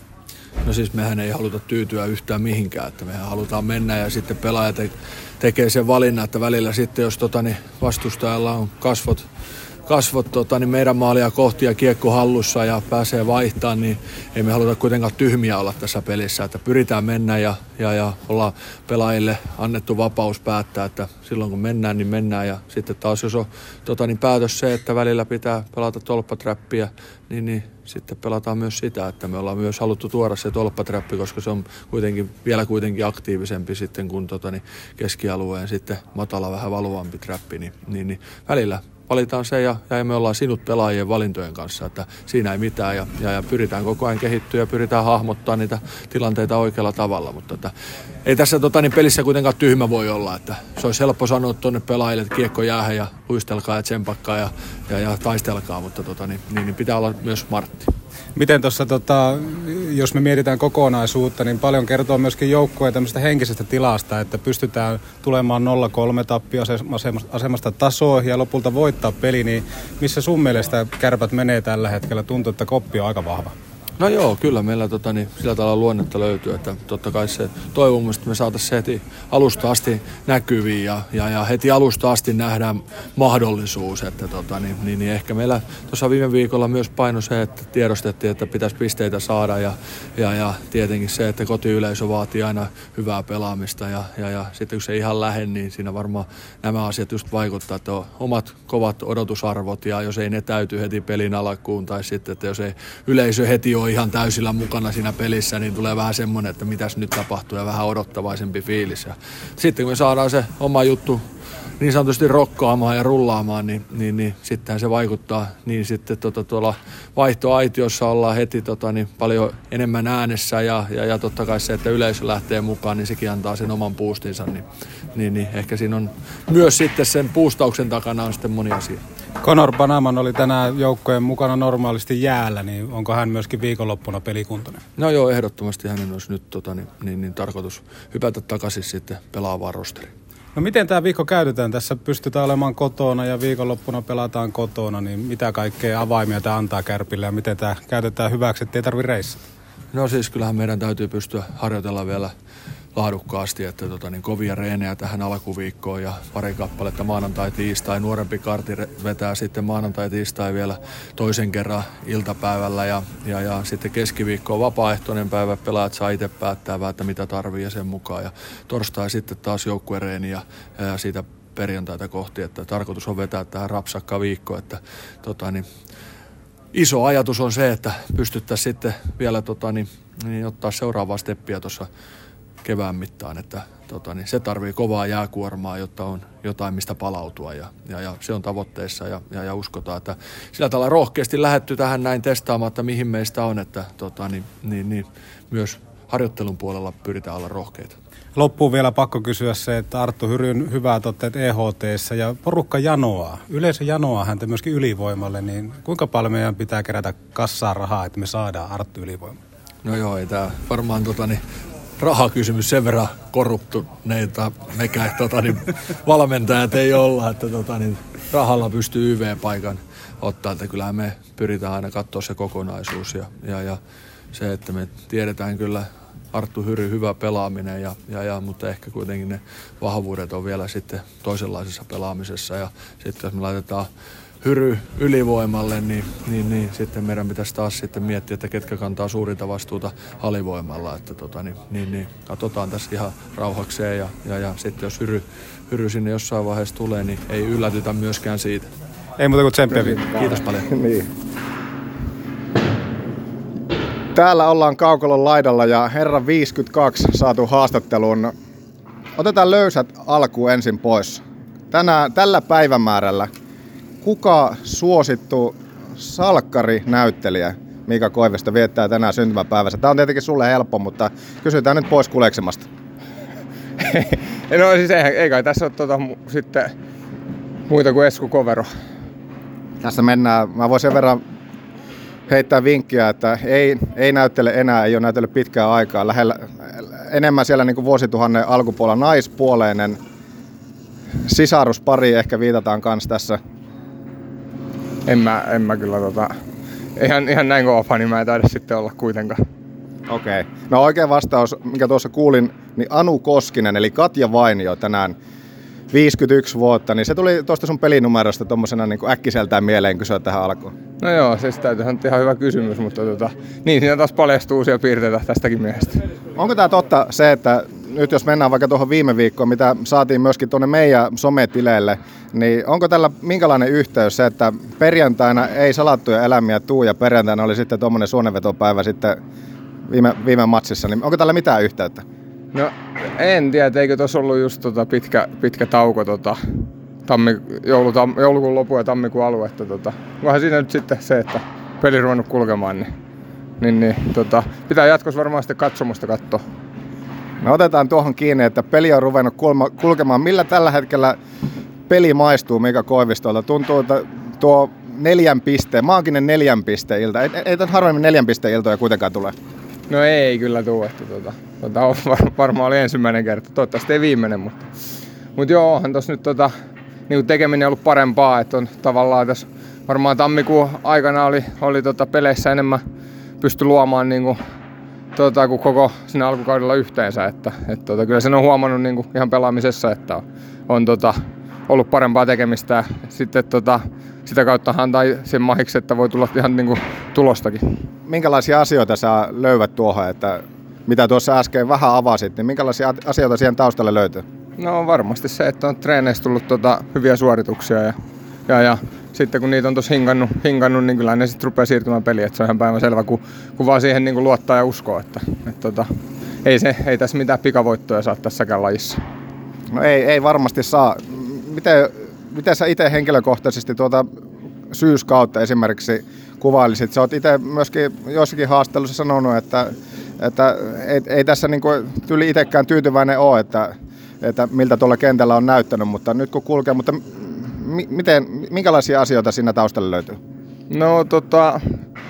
No siis mehän ei haluta tyytyä yhtään mihinkään, että mehän halutaan mennä ja sitten pelaaja te- tekee sen valinnan, että välillä sitten jos tota, niin vastustajalla on kasvot kasvot tota, niin meidän maalia kohti ja kiekko hallussa ja pääsee vaihtamaan, niin ei me haluta kuitenkaan tyhmiä olla tässä pelissä. Että pyritään mennä ja, ja, ja olla pelaajille annettu vapaus päättää, että silloin kun mennään, niin mennään. Ja sitten taas jos on tota, niin päätös se, että välillä pitää pelata tolppatrappia, niin, niin sitten pelataan myös sitä, että me ollaan myös haluttu tuoda se tolppatrappi, koska se on kuitenkin, vielä kuitenkin aktiivisempi sitten kuin tota, niin keskialueen sitten matala vähän valuvampi trappi, niin, niin, niin välillä valitaan se ja, ja me ollaan sinut pelaajien valintojen kanssa, että siinä ei mitään ja, ja, ja pyritään koko ajan kehittyä ja pyritään hahmottaa niitä tilanteita oikealla tavalla, mutta että, ei tässä tota, niin pelissä kuitenkaan tyhmä voi olla, että se olisi helppo sanoa tuonne pelaajille, että kiekko jäähän ja luistelkaa ja tsempakkaa ja, ja, ja taistelkaa, mutta tota, niin, niin, niin pitää olla myös smartti. Miten tuossa, tota, jos me mietitään kokonaisuutta, niin paljon kertoo myöskin joukkueen tämmöisestä henkisestä tilasta, että pystytään tulemaan 0-3 tappio asemasta tasoon ja lopulta voittaa peli, niin missä sun mielestä kärpät menee tällä hetkellä? Tuntuu, että koppi on aika vahva. No joo, kyllä meillä tota, niin, sillä tavalla luonnetta löytyy, että totta kai se toivomus, että me saataisiin heti alusta asti näkyviin ja, ja, ja heti alusta asti nähdään mahdollisuus, että tota, niin, niin, niin, ehkä meillä tuossa viime viikolla myös paino se, että tiedostettiin, että pitäisi pisteitä saada ja, ja, ja tietenkin se, että kotiyleisö vaatii aina hyvää pelaamista ja, ja, ja sitten kun se ihan lähde, niin siinä varmaan nämä asiat just vaikuttaa, että on omat kovat odotusarvot ja jos ei ne täyty heti pelin alkuun tai sitten, että jos ei yleisö heti ole ihan täysillä mukana siinä pelissä, niin tulee vähän semmoinen, että mitäs nyt tapahtuu ja vähän odottavaisempi fiilis. Ja sitten kun me saadaan se oma juttu niin sanotusti rokkaamaan ja rullaamaan, niin, niin, niin sittenhän se vaikuttaa. Niin sitten tota, tuolla vaihtoaitiossa ollaan heti tota, niin paljon enemmän äänessä ja, ja, ja totta kai se, että yleisö lähtee mukaan, niin sekin antaa sen oman puustinsa. Niin, niin, niin ehkä siinä on myös sitten sen puustauksen takana on sitten moni asia. Conor Panaman oli tänään joukkojen mukana normaalisti jäällä, niin onko hän myöskin viikonloppuna pelikuntoinen? No joo, ehdottomasti hänen olisi nyt tota, niin, niin, niin, tarkoitus hypätä takaisin sitten pelaavaan rosteriin. No miten tämä viikko käytetään? Tässä pystytään olemaan kotona ja viikonloppuna pelataan kotona, niin mitä kaikkea avaimia tämä antaa Kärpille ja miten tämä käytetään hyväksi, ettei tarvi reissata? No siis kyllähän meidän täytyy pystyä harjoitella vielä laadukkaasti, että tota, niin kovia reenejä tähän alkuviikkoon ja pari kappaletta maanantai-tiistai. Nuorempi karti vetää sitten maanantai-tiistai vielä toisen kerran iltapäivällä ja, ja, ja sitten keskiviikko on vapaaehtoinen päivä. Pelaajat saa itse päättää, että mitä tarvii ja sen mukaan. Ja torstai sitten taas joukkuereeni ja, ja siitä perjantaita kohti, että tarkoitus on vetää tähän rapsakka viikko, että tota, niin, iso ajatus on se, että pystyttäisiin sitten vielä tota, niin, niin ottaa seuraavaa steppiä tuossa kevään mittaan, että tota, niin se tarvii kovaa jääkuormaa, jotta on jotain mistä palautua ja, ja, ja se on tavoitteessa ja, ja, ja uskotaan, että sillä tavalla rohkeasti lähetty tähän näin testaamatta, mihin meistä on, että tota, niin, niin, niin, myös harjoittelun puolella pyritään olla rohkeita. Loppuun vielä pakko kysyä se, että Arttu Hyryn hyvät otteet eht ja porukka janoaa. Yleisö janoaa häntä myöskin ylivoimalle, niin kuinka paljon meidän pitää kerätä kassaa rahaa, että me saadaan Arttu ylivoimalle? No joo, ei tämä varmaan tota, niin, rahakysymys sen verran korruptuneita mekään tota, niin valmentajat ei olla, että tota, niin rahalla pystyy YV-paikan ottaa, että kyllähän me pyritään aina katsoa se kokonaisuus ja, ja, ja se, että me tiedetään kyllä Arttu Hyry hyvä pelaaminen, ja, ja, ja, mutta ehkä kuitenkin ne vahvuudet on vielä sitten toisenlaisessa pelaamisessa ja sitten jos me laitetaan hyry ylivoimalle, niin, niin, niin, sitten meidän pitäisi taas sitten miettiä, että ketkä kantaa suurinta vastuuta alivoimalla. Että tota, niin, niin, niin, katsotaan tässä ihan rauhakseen ja, ja, ja sitten jos hyry, hyry sinne jossain vaiheessa tulee, niin ei yllätytä myöskään siitä. Ei muuta kuin tsemppiä. Kiitos paljon. niin. Täällä ollaan Kaukolon laidalla ja herra 52 saatu haastatteluun. Otetaan löysät alku ensin pois. Tänään, tällä päivämäärällä kuka suosittu salkkari-näyttelijä Mika Koivisto viettää tänään syntymäpäivänsä? Tämä on tietenkin sulle helppo, mutta kysytään nyt pois kuleksemasta. no siis ei, ei kai tässä ole tuota, sitten muita kuin Esku Kovero. Tässä mennään, mä voisin sen verran heittää vinkkiä, että ei, ei näyttele enää, ei ole näytellyt pitkään aikaa. Lähellä, enemmän siellä niin kuin vuosituhannen alkupuolella naispuoleinen sisaruspari ehkä viitataan kanssa tässä en mä, en mä kyllä tota, ihan, ihan näin kova fani mä en taida sitten olla kuitenkaan. Okei. Okay. No oikea vastaus, mikä tuossa kuulin, niin Anu Koskinen, eli Katja Vainio tänään 51 vuotta, niin se tuli tuosta sun pelinumerosta tuommoisena niin äkkiseltään mieleen kysyä tähän alkuun. No joo, se täytyy on ihan hyvä kysymys, mutta tota, niin siinä taas paljastuu uusia piirteitä tästäkin miehestä. Onko tämä totta se, että nyt jos mennään vaikka tuohon viime viikkoon, mitä saatiin myöskin tuonne meidän sometileille, niin onko tällä minkälainen yhteys se, että perjantaina ei salattuja elämiä tuu ja perjantaina oli sitten tuommoinen suonenvetopäivä sitten viime, viime matsissa, niin onko tällä mitään yhteyttä? No en tiedä, eikö tuossa ollut just tota pitkä, pitkä tauko tota, tammi, joulu, tam, joulukuun lopu ja tammikuun alue. Että tota, onhan siinä nyt sitten se, että peli ruvennut kulkemaan, niin, niin, niin tota, pitää jatkossa varmaan sitten katsomusta katsoa. No otetaan tuohon kiinni, että peli on ruvennut kulkemaan. Millä tällä hetkellä peli maistuu Mika Koivistolta? Tuntuu, että tuo neljän pisteen, maaginen neljän pisteen ilta. Ei, ei harvemmin neljän pisteen iltoja kuitenkaan tule. No ei kyllä tule, että tuota, tuota, varmaan oli ensimmäinen kerta. Toivottavasti ei viimeinen, mutta, mutta joo, onhan tuossa nyt tota, niin tekeminen ollut parempaa, että on tavallaan tässä varmaan tammikuun aikana oli, oli tota peleissä enemmän pysty luomaan niin kuin, tota, kuin koko sinä alkukaudella yhteensä. Että, et, tota, kyllä sen on huomannut niin kuin ihan pelaamisessa, että on, on tota, ollut parempaa tekemistä. Ja sitten tota, sitä kautta tai sen mahiksi, että voi tulla ihan niin kuin tulostakin. Minkälaisia asioita sä löydät tuohon, että mitä tuossa äsken vähän avasit, niin minkälaisia asioita siihen taustalle löytyy? No varmasti se, että on treeneissä tullut tota hyviä suorituksia ja, ja, ja sitten kun niitä on tuossa hinkannut, hinkannut, niin kyllä ne sitten rupeaa siirtymään peliin. Että se on ihan päivän selvä, kun, kun vaan siihen niin kuin luottaa ja uskoo. Että, että tota, ei, se, ei tässä mitään pikavoittoja saa tässäkään lajissa. No ei, ei varmasti saa. Miten, miten sä itse henkilökohtaisesti tuota syyskautta esimerkiksi kuvailisit? Sä oot itse myöskin jossakin haastattelussa sanonut, että, että ei, ei tässä niin kuin, tyli itsekään tyytyväinen ole, että, että miltä tuolla kentällä on näyttänyt, mutta nyt kun kulkee, mutta miten, minkälaisia asioita siinä taustalla löytyy? No tota,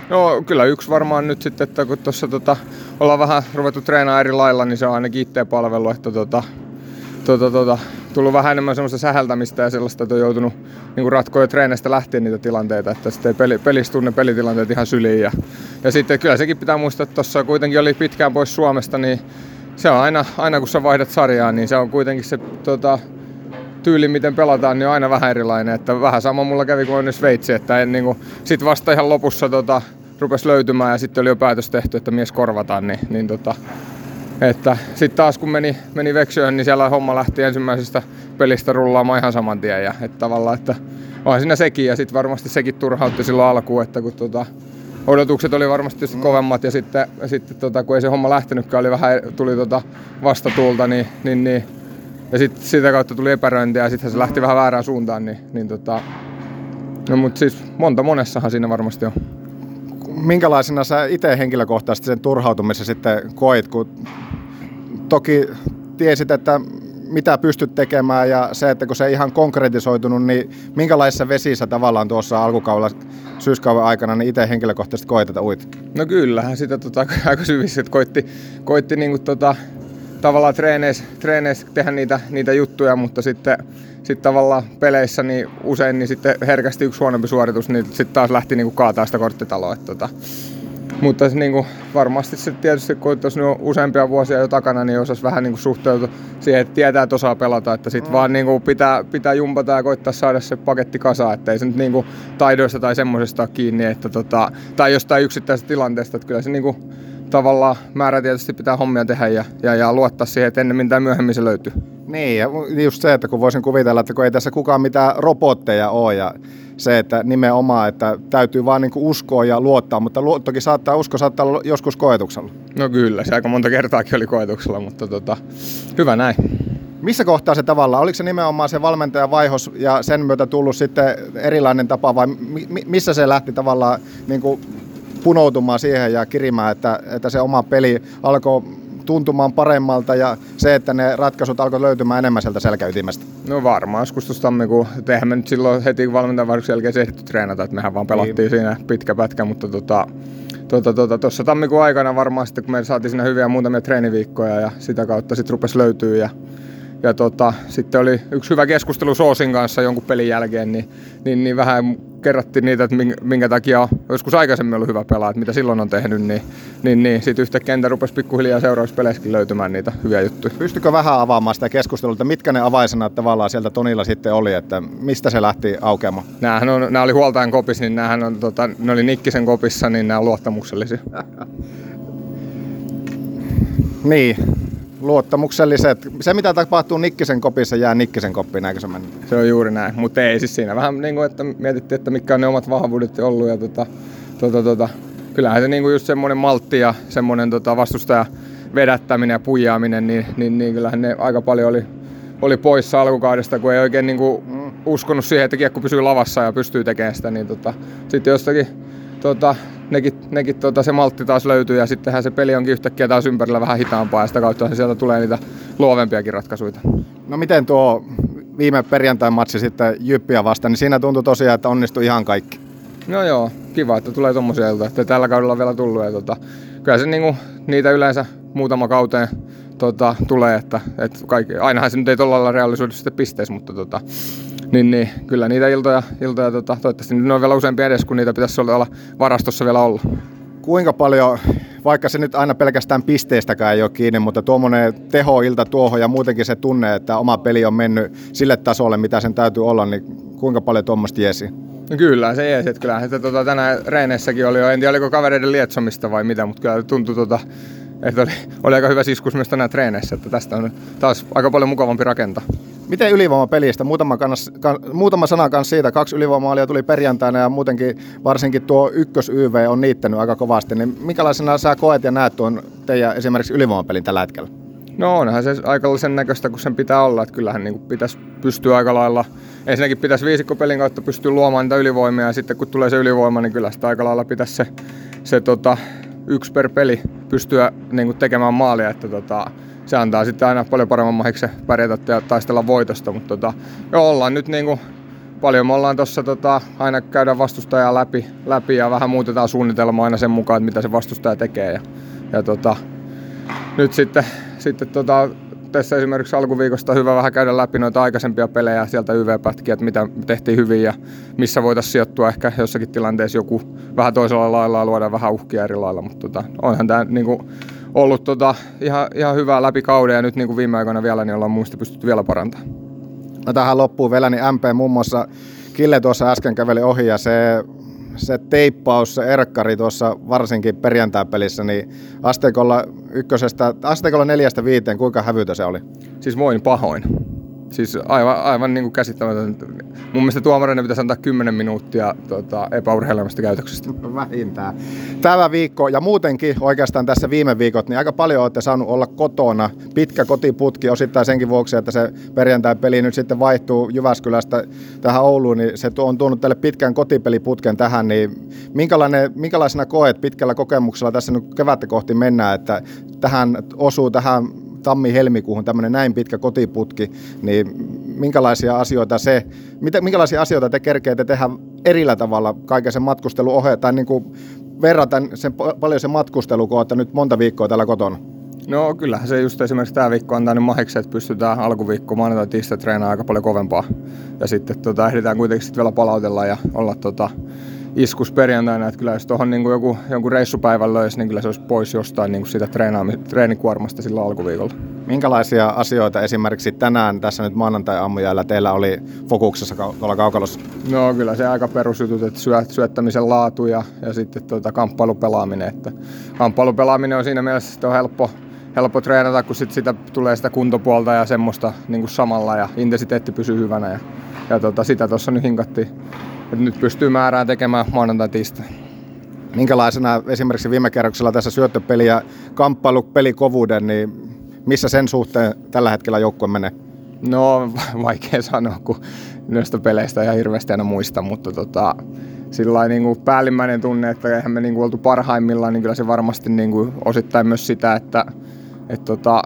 no kyllä yksi varmaan nyt sitten, että kun tuossa tota, ollaan vähän ruvettu treenaamaan eri lailla, niin se on ainakin itteen palvelu, että tota, tota, tota, tullut vähän enemmän semmoista säheltämistä ja sellaista, että on joutunut niin ratkoa jo treeneistä lähtien niitä tilanteita, että sitten peli, pelissä tunne pelitilanteet ihan syliin. Ja, ja sitten kyllä sekin pitää muistaa, että tuossa kuitenkin oli pitkään pois Suomesta, niin se on aina, aina kun sä vaihdat sarjaa, niin se on kuitenkin se tota, tyyli, miten pelataan, niin on aina vähän erilainen. Että vähän sama mulla kävi kuin on Sveitsi, että en, niin kuin, sit vasta ihan lopussa tota, rupesi löytymään ja sitten oli jo päätös tehty, että mies korvataan, niin, niin tota, että sitten taas kun meni, meni Veksjöön, niin siellä homma lähti ensimmäisestä pelistä rullaamaan ihan saman tien. Ja, että tavallaan, että onhan siinä sekin ja sitten varmasti sekin turhautti silloin alkuun, että kun tota, odotukset oli varmasti mm. kovemmat ja sitten, sitten tota, kun ei se homma lähtenytkään, oli vähän, tuli tota vastatuulta, niin, niin, niin ja sitten sitä kautta tuli epäröintiä ja sitten se lähti vähän väärään suuntaan, niin, niin tota, no mutta siis monta monessahan siinä varmasti on. Minkälaisena sä itse henkilökohtaisesti sen turhautumisen sitten koit, kun toki tiesit, että mitä pystyt tekemään ja se, että kun se ei ihan konkretisoitunut, niin minkälaisessa vesissä tavallaan tuossa alkukaudella syyskauden aikana niin itse henkilökohtaisesti koit, että uit? No kyllähän sitä tota, aika syvissä, että koitti, koitti niin tota, tavallaan treeneissä, treeneissä tehdä niitä, niitä juttuja, mutta sitten sit tavallaan peleissä niin usein niin sitten herkästi yksi huonompi suoritus, niin sitten taas lähti niin kuin kaataa sitä korttitaloa. Että, tota, mutta niin kuin, varmasti se tietysti, kun tuossa nyt useampia vuosia jo takana, niin osasi vähän niin suhteutua siihen, että tietää, että osaa pelata. Että sitten mm. vaan niin kuin pitää, pitää jumpata ja koittaa saada se paketti kasaan. Että ei se nyt niin kuin taidoista tai semmoisesta kiinni, että tota, tai jostain yksittäisestä tilanteesta. Että kyllä se niin kuin, tavallaan määrätietoisesti pitää hommia tehdä ja, ja, ja luottaa siihen, että ennemmin tai myöhemmin se löytyy. Niin, ja just se, että kun voisin kuvitella, että kun ei tässä kukaan mitään robotteja ole ja se, että nimenomaan, että täytyy vaan niin uskoa ja luottaa, mutta toki saattaa usko saattaa olla joskus koetuksella. No kyllä, se aika monta kertaakin oli koetuksella, mutta tota, hyvä näin. Missä kohtaa se tavallaan, oliko se nimenomaan se valmentajan vaihos ja sen myötä tullut sitten erilainen tapa vai mi- missä se lähti tavallaan niin kuin punoutumaan siihen ja kirimään, että, että se oma peli alkoi tuntumaan paremmalta ja se, että ne ratkaisut alkoi löytymään enemmän sieltä selkäytimestä? No varmaan joskus tuossa tammikuun, eihän me nyt silloin heti valmentajan jälkeen ehditty treenata, että mehän vaan pelattiin niin. siinä pitkä pätkä, mutta tota, tuossa tota, tota, tammikuun aikana varmaan sitten, kun me saatiin siinä hyviä muutamia treeniviikkoja ja sitä kautta sitten rupesi löytyä ja ja tota, sitten oli yksi hyvä keskustelu Soosin kanssa jonkun pelin jälkeen, niin, niin, niin vähän kerrattiin niitä, että minkä, takia on joskus aikaisemmin ollut hyvä pelaa, että mitä silloin on tehnyt, niin, niin, niin sitten yhtäkkiä entä rupesi pikkuhiljaa seuraavissa peleissäkin löytymään niitä hyviä juttuja. Pystykö vähän avaamaan sitä keskustelua, että mitkä ne avaisena tavallaan sieltä Tonilla sitten oli, että mistä se lähti aukeamaan? Nämähän on, nämä oli huoltajan kopissa, niin nämähän on, tota, ne oli Nikkisen kopissa, niin nämä on luottamuksellisia. niin, luottamukselliset. Se mitä tapahtuu Nikkisen kopissa jää Nikkisen koppiin, näinkö se mennä? Se on juuri näin, mutta ei siis siinä vähän niin kuin, että mietittiin, että mitkä on ne omat vahvuudet ollut ja tota, tota, tota, kyllähän se niin kuin just semmoinen maltti ja semmoinen tota, vastustaja vedättäminen ja puijaaminen, niin, niin, niin kyllähän ne aika paljon oli, oli poissa alkukaudesta, kun ei oikein niin kuin uskonut siihen, että kiekko pysyy lavassa ja pystyy tekemään sitä, niin tota, sitten jostakin tota, nekin, nekin tota, se maltti taas löytyy ja sittenhän se peli onkin yhtäkkiä taas ympärillä vähän hitaampaa ja sitä kautta sieltä tulee niitä luovempiakin ratkaisuja. No miten tuo viime perjantain matsi sitten Jyppiä vastaan, niin siinä tuntui tosiaan, että onnistui ihan kaikki. No joo, kiva, että tulee tommosia että tällä kaudella on vielä tullut. Ja tota, kyllä se niinku, niitä yleensä muutama kauteen tota, tulee, että, että kaikki, ainahan se nyt ei tuolla lailla reaalisuudessa sitten pisteessä, mutta tota, niin, niin, kyllä niitä iltoja, iltoja tota, toivottavasti ne on vielä useampi edes, kun niitä pitäisi olla varastossa vielä olla. Kuinka paljon, vaikka se nyt aina pelkästään pisteestäkään ei ole kiinni, mutta tuommoinen tehoilta tuohon ja muutenkin se tunne, että oma peli on mennyt sille tasolle, mitä sen täytyy olla, niin kuinka paljon tuommoista jesi? No kyllä, se jeesi. Että kyllähän että tota, tänään reeneissäkin oli jo, en tiedä oliko kavereiden lietsomista vai mitä, mutta kyllä tuntui tota, että oli, oli aika hyvä siskus myös tänään treeneissä, että tästä on taas aika paljon mukavampi rakentaa. Miten ylivoimapelistä? Muutama, kannas, kan, muutama sana kanssa siitä. Kaksi ylivoimaalia tuli perjantaina ja muutenkin varsinkin tuo ykkös YV on niittänyt aika kovasti. Niin minkälaisena sä koet ja näet tuon teidän esimerkiksi ylivoimapelin tällä hetkellä? No onhan se aika sen näköistä kuin sen pitää olla, että kyllähän niin pitäisi pystyä aika lailla, ensinnäkin pitäisi viisikkopelin kautta pystyä luomaan niitä ylivoimia ja sitten kun tulee se ylivoima, niin kyllä sitä aika lailla pitäisi se, se tota, yksi per peli pystyä niin kuin tekemään maalia, että tota, se antaa sitten aina paljon paremman mahiksi pärjätä ja taistella voitosta, mutta tota, joo, ollaan nyt niin kuin, paljon me ollaan tuossa tota, aina käydään vastustajaa läpi, läpi ja vähän muutetaan suunnitelmaa aina sen mukaan, että mitä se vastustaja tekee ja, ja tota, nyt sitten, sitten tota, tässä esimerkiksi alkuviikosta hyvä vähän käydä läpi noita aikaisempia pelejä sieltä YV-pätkiä, että mitä tehtiin hyvin ja missä voitaisiin sijoittua ehkä jossakin tilanteessa joku vähän toisella lailla luoda vähän uhkia eri lailla, mutta tota, onhan tämä niinku, ollut tota, ihan, ihan hyvää läpi kauden ja nyt niin kuin viime aikoina vielä niin ollaan muista pystytty vielä parantamaan. No tähän loppuu vielä, niin MP muun muassa Kille tuossa äsken käveli ohi ja se se teippaus, se erkkari tuossa varsinkin perjantai-pelissä, niin asteikolla ykkösestä, asteikolla neljästä viiteen, kuinka hävytä se oli? Siis voin pahoin. Siis aivan, aivan niin kuin. Mun mielestä tuomarinen pitäisi antaa 10 minuuttia tota, epäurheilemasta käytöksestä. Vähintään. Tämä viikko ja muutenkin oikeastaan tässä viime viikot, niin aika paljon olette saanut olla kotona. Pitkä kotiputki osittain senkin vuoksi, että se perjantai-peli nyt sitten vaihtuu Jyväskylästä tähän Ouluun, niin se on tuonut tälle pitkän kotipeliputken tähän, niin minkälainen, minkälaisena koet pitkällä kokemuksella tässä nyt kevättä kohti mennään, että tähän osuu tähän tammi-helmikuuhun tämmöinen näin pitkä kotiputki, niin minkälaisia asioita se, mitä, minkälaisia asioita te kerkeette tehdä erillä tavalla kaiken sen matkustelun ohe, tai niin kuin verrata sen, paljon se matkustelu, kun olette nyt monta viikkoa täällä kotona? No kyllähän se just esimerkiksi tämä viikko antaa nyt mahiksi, että pystytään alkuviikko maanantai tiistai treenaamaan aika paljon kovempaa. Ja sitten tota, ehditään kuitenkin sitten vielä palautella ja olla tota, iskus perjantaina, että kyllä jos tuohon niin joku, jonkun reissupäivän löysi, niin kyllä se olisi pois jostain niin kuin sitä treenikuormasta sillä alkuviikolla. Minkälaisia asioita esimerkiksi tänään tässä nyt maanantai-aamujäällä teillä oli fokuksessa tuolla kaukalossa? No kyllä se aika perusjutut, että syö, syöttämisen laatu ja, ja sitten tuota, kamppailupelaaminen. Että kamppailupelaaminen on siinä mielessä että on helppo, helppo treenata, kun sit sitä tulee sitä kuntopuolta ja semmoista niin kuin samalla ja intensiteetti pysyy hyvänä. Ja, ja tota, sitä tuossa nyt hinkattiin nyt pystyy määrään tekemään maanantai tiistai. Minkälaisena esimerkiksi viime kerroksella tässä syöttöpeli ja kamppailupelikovuuden, niin missä sen suhteen tällä hetkellä joukkue menee? No vaikea sanoa, kun noista peleistä ihan hirveästi aina muista, mutta tota, sillä niin kuin päällimmäinen tunne, että eihän me niin kuin oltu parhaimmillaan, niin kyllä se varmasti niin kuin osittain myös sitä, että, että tota,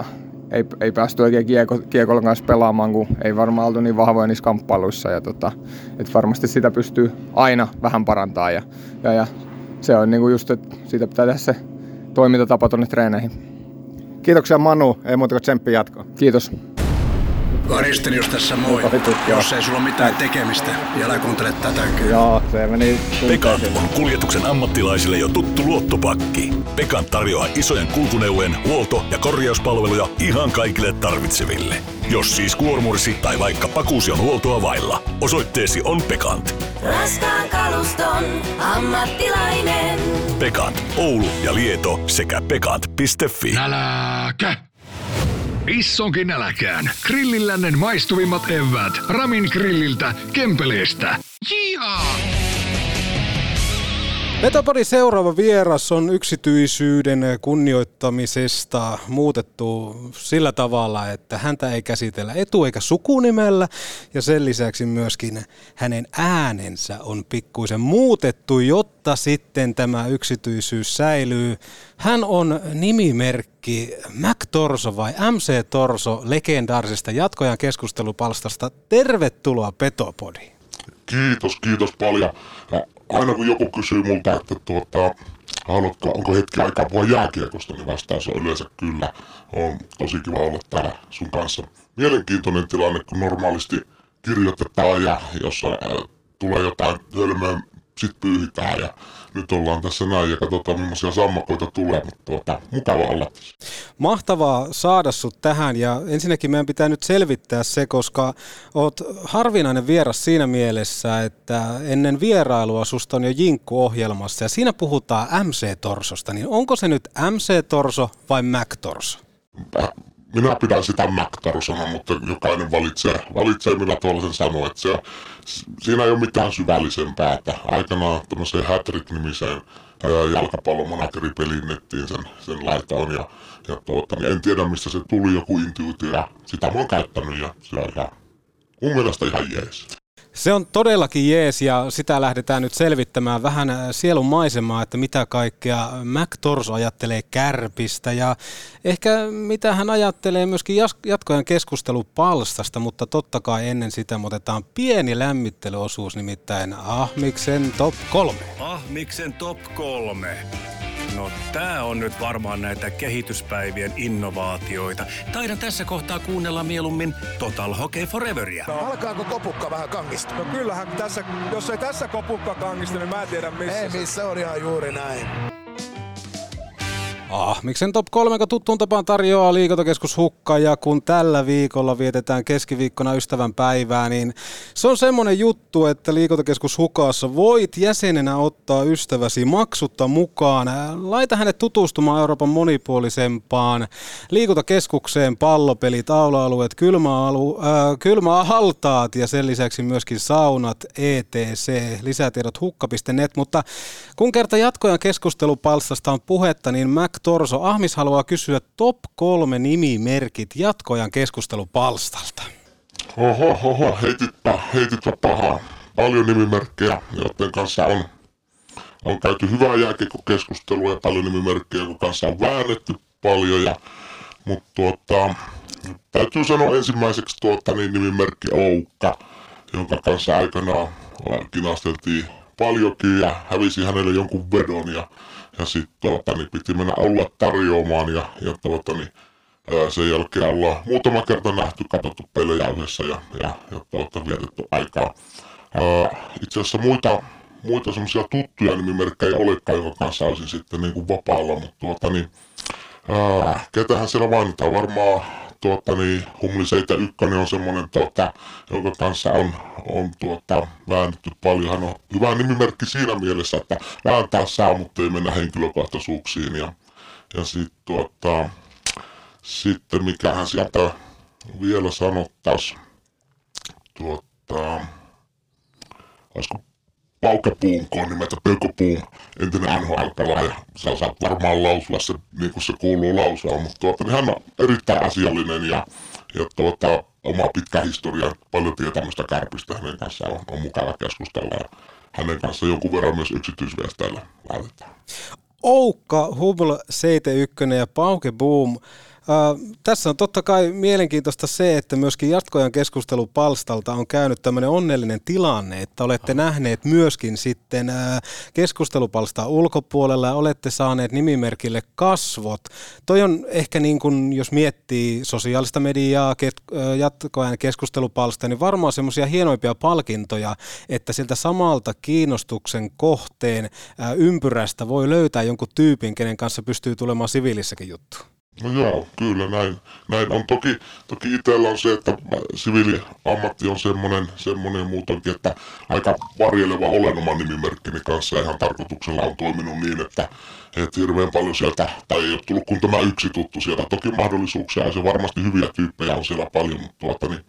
ei, ei päästy oikein kieko, kiekolla kanssa pelaamaan, kun ei varmaan oltu niin vahvoja niissä kamppailuissa. Ja tota, et varmasti sitä pystyy aina vähän parantaa ja, ja, ja se on niinku just, että siitä pitää tehdä se toimintatapa tuonne treeneihin. Kiitoksia Manu, ei muuta kuin tsemppi jatkoa. Kiitos. Aristelius tässä moi. Jos ei sulla ole mitään tekemistä, älä kuuntele tätä kyllä. Joo, Se meni Pekan on kuljetuksen ammattilaisille jo tuttu luottopakki. Pekan tarjoaa isojen kulkuneuvojen huolto- ja korjauspalveluja ihan kaikille tarvitseville. Jos siis kuormursi tai vaikka pakuusi on huoltoa vailla, osoitteesi on Pekant. Raskaan kaluston ammattilainen. Pekant, Oulu ja Lieto sekä pekant.fi. Äläkä! Issonkin äläkään. Grillillännen maistuvimmat evät. Ramin grilliltä, Kempeleestä. Jihaa! Petopodin seuraava vieras on yksityisyyden kunnioittamisesta muutettu sillä tavalla, että häntä ei käsitellä etu- eikä sukunimellä ja sen lisäksi myöskin hänen äänensä on pikkuisen muutettu, jotta sitten tämä yksityisyys säilyy. Hän on nimimerkki Mac Torso vai MC Torso legendaarisesta jatkojan keskustelupalstasta. Tervetuloa Petopodiin. Kiitos, kiitos paljon. Aina kun joku kysyy multa, että tuota, haluatko, onko hetki aikaa puhua jääkiekosta, niin vastaus on yleensä kyllä. On tosi kiva olla täällä sun kanssa. Mielenkiintoinen tilanne, kun normaalisti kirjoitetaan ja jos äh, tulee jotain hölmöä, sit pyyhitään ja nyt ollaan tässä näin ja katsotaan millaisia sammakoita tulee, mutta tuota, mukava olla tässä. Mahtavaa saada sut tähän ja ensinnäkin meidän pitää nyt selvittää se, koska oot harvinainen vieras siinä mielessä, että ennen vierailua susta on jo Jinkku-ohjelmassa ja siinä puhutaan MC-torsosta, niin onko se nyt MC-torso vai Mac-torso? Minä pidän sitä Mac-torsona, mutta jokainen valitsee, valitsee millä tavalla sen sanoo. Että se, siinä ei ole mitään syvällisempää, että aikanaan tämmöiseen Hattrick-nimiseen jalkapallomonakeripeliin nettiin sen, sen laitoin ja, ja tuota, niin en tiedä mistä se tuli joku intuitio ja sitä mä oon käyttänyt ja se on ihan, mun mielestä ihan jees. Se on todellakin jees ja sitä lähdetään nyt selvittämään vähän sielun maisemaa, että mitä kaikkea Mac Torso ajattelee kärpistä ja ehkä mitä hän ajattelee myöskin jatkojen keskustelupalstasta, mutta totta kai ennen sitä otetaan pieni lämmittelyosuus, nimittäin Ahmiksen top 3. Ahmiksen top 3. No tää on nyt varmaan näitä kehityspäivien innovaatioita. Taidan tässä kohtaa kuunnella mieluummin Total Hockey Foreveria. No, alkaako kopukka vähän kangista? No kyllähän tässä, jos ei tässä kopukka kangista, niin mä en tiedä missä. Ei missä, on ihan juuri näin. Ahmiksen top 3, joka tuttuun tapaan tarjoaa liikuntakeskus Hukka ja kun tällä viikolla vietetään keskiviikkona ystävän päivää, niin se on semmoinen juttu, että liikuntakeskus Hukassa voit jäsenenä ottaa ystäväsi maksutta mukaan. Laita hänet tutustumaan Euroopan monipuolisempaan liikuntakeskukseen, pallopelit, aula-alueet, kylmäalu, äh, kylmähaltaat ja sen lisäksi myöskin saunat, etc. Lisätiedot hukka.net, mutta kun kerta jatkojan keskustelupalstasta on puhetta, niin Mac Torso, Ahmis haluaa kysyä top kolme nimimerkit jatkojan keskustelupalstalta. Oho, oho, heititpä, heititpä pahaa. Paljon nimimerkkejä, joiden kanssa on, on käyty hyvää jääkiekkokeskustelua ja paljon nimimerkkejä, joiden kanssa on väännetty paljon. Ja, mutta tuota, täytyy sanoa ensimmäiseksi tuota, niin nimimerkki Oukka, jonka kanssa aikanaan kinasteltiin paljonkin ja hävisi hänelle jonkun vedon ja ja sitten tuota, niin piti mennä olla tarjoamaan ja, ja tuota, niin, ää, sen jälkeen ollaan muutama kerta nähty, katsottu pelejä yhdessä ja, ja, ja tuota, vietetty aikaa. Ää, itse asiassa muita, muita semmoisia tuttuja nimimerkkejä ei olekaan, jonka kanssa olisin sitten niin kuin vapaalla, mutta tuota, niin, ää, ketähän siellä mainitaan varmaan tuota, niin, Humli 71 on semmoinen, tuota, jonka kanssa on, on tuota, väännetty paljon. Hän on hyvä nimimerkki siinä mielessä, että vääntää saa, mutta ei mennä henkilökohtaisuuksiin. Ja, ja sitten tuota, sitten mikähän sieltä vielä sanottaisiin, tuota, olisiko Paukepuun, kun on nimeltä Pököpuun, entinen NHL-pelaaja. Sä saat varmaan lausua se niin kuin se kuuluu lausua, mutta tuota, niin hän on erittäin asiallinen ja, ja tuota, oma pitkä historia, paljon tietämystä kärpistä hänen kanssaan on, on mukava keskustella ja hänen kanssa jonkun verran myös yksityisviesteillä laitetaan. Oukka, Hubble 71 ja Pauke Boom tässä on totta kai mielenkiintoista se, että myöskin jatkojan keskustelupalstalta on käynyt tämmöinen onnellinen tilanne, että olette nähneet myöskin sitten keskustelupalstaa ulkopuolella ja olette saaneet nimimerkille kasvot. Toi on ehkä niin kuin, jos miettii sosiaalista mediaa, jatkoajan keskustelupalsta, niin varmaan semmoisia hienoimpia palkintoja, että siltä samalta kiinnostuksen kohteen ympyrästä voi löytää jonkun tyypin, kenen kanssa pystyy tulemaan siviilissäkin juttu. No joo, kyllä näin, näin on. Toki, toki itsellä on se, että siviiliammatti on semmoinen, semmoinen muutenkin, että aika varjeleva olen oman nimimerkkini kanssa. Ihan tarkoituksella on toiminut niin, että, että hirveän paljon sieltä, tai ei ole tullut kuin tämä yksi tuttu sieltä. Toki mahdollisuuksia ja se varmasti hyviä tyyppejä on siellä paljon, mutta tuota, niin,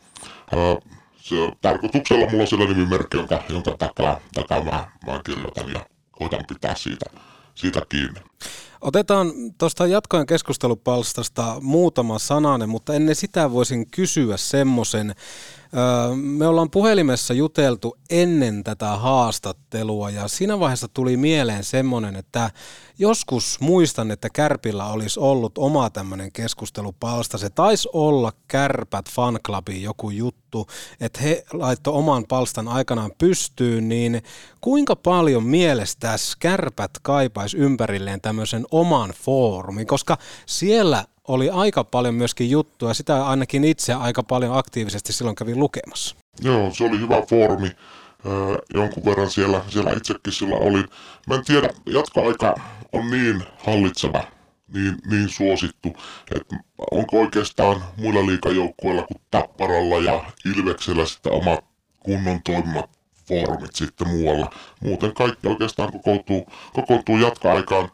ää, se tarkoituksella mulla on siellä nimimerkki, jonka, jonka takaa, takaa mä, mä kirjoitan ja koitan pitää siitä, siitä kiinni. Otetaan tuosta jatkojen keskustelupalstasta muutama sananen, mutta ennen sitä voisin kysyä semmoisen. Me ollaan puhelimessa juteltu ennen tätä haastattelua ja siinä vaiheessa tuli mieleen semmoinen, että joskus muistan, että Kärpillä olisi ollut oma tämmöinen keskustelupalsta. Se taisi olla Kärpät fanclubin joku juttu, että he laittoi oman palstan aikanaan pystyyn, niin kuinka paljon mielestäsi Kärpät kaipaisi ympärilleen tämmöisen oman foorumin, koska siellä oli aika paljon myöskin juttua, sitä ainakin itse aika paljon aktiivisesti silloin kävin lukemassa. Joo, se oli hyvä foorumi. Öö, jonkun verran siellä, siellä itsekin sillä oli. Mä en tiedä, jatkoaika on niin hallitseva, niin, niin suosittu, että onko oikeastaan muilla liikajoukkueilla kuin Tapparalla ja Ilveksellä sitten omat kunnon toimimat foorumit sitten muualla. Muuten kaikki oikeastaan kokoontuu, kokoontuu jatka-aikaan.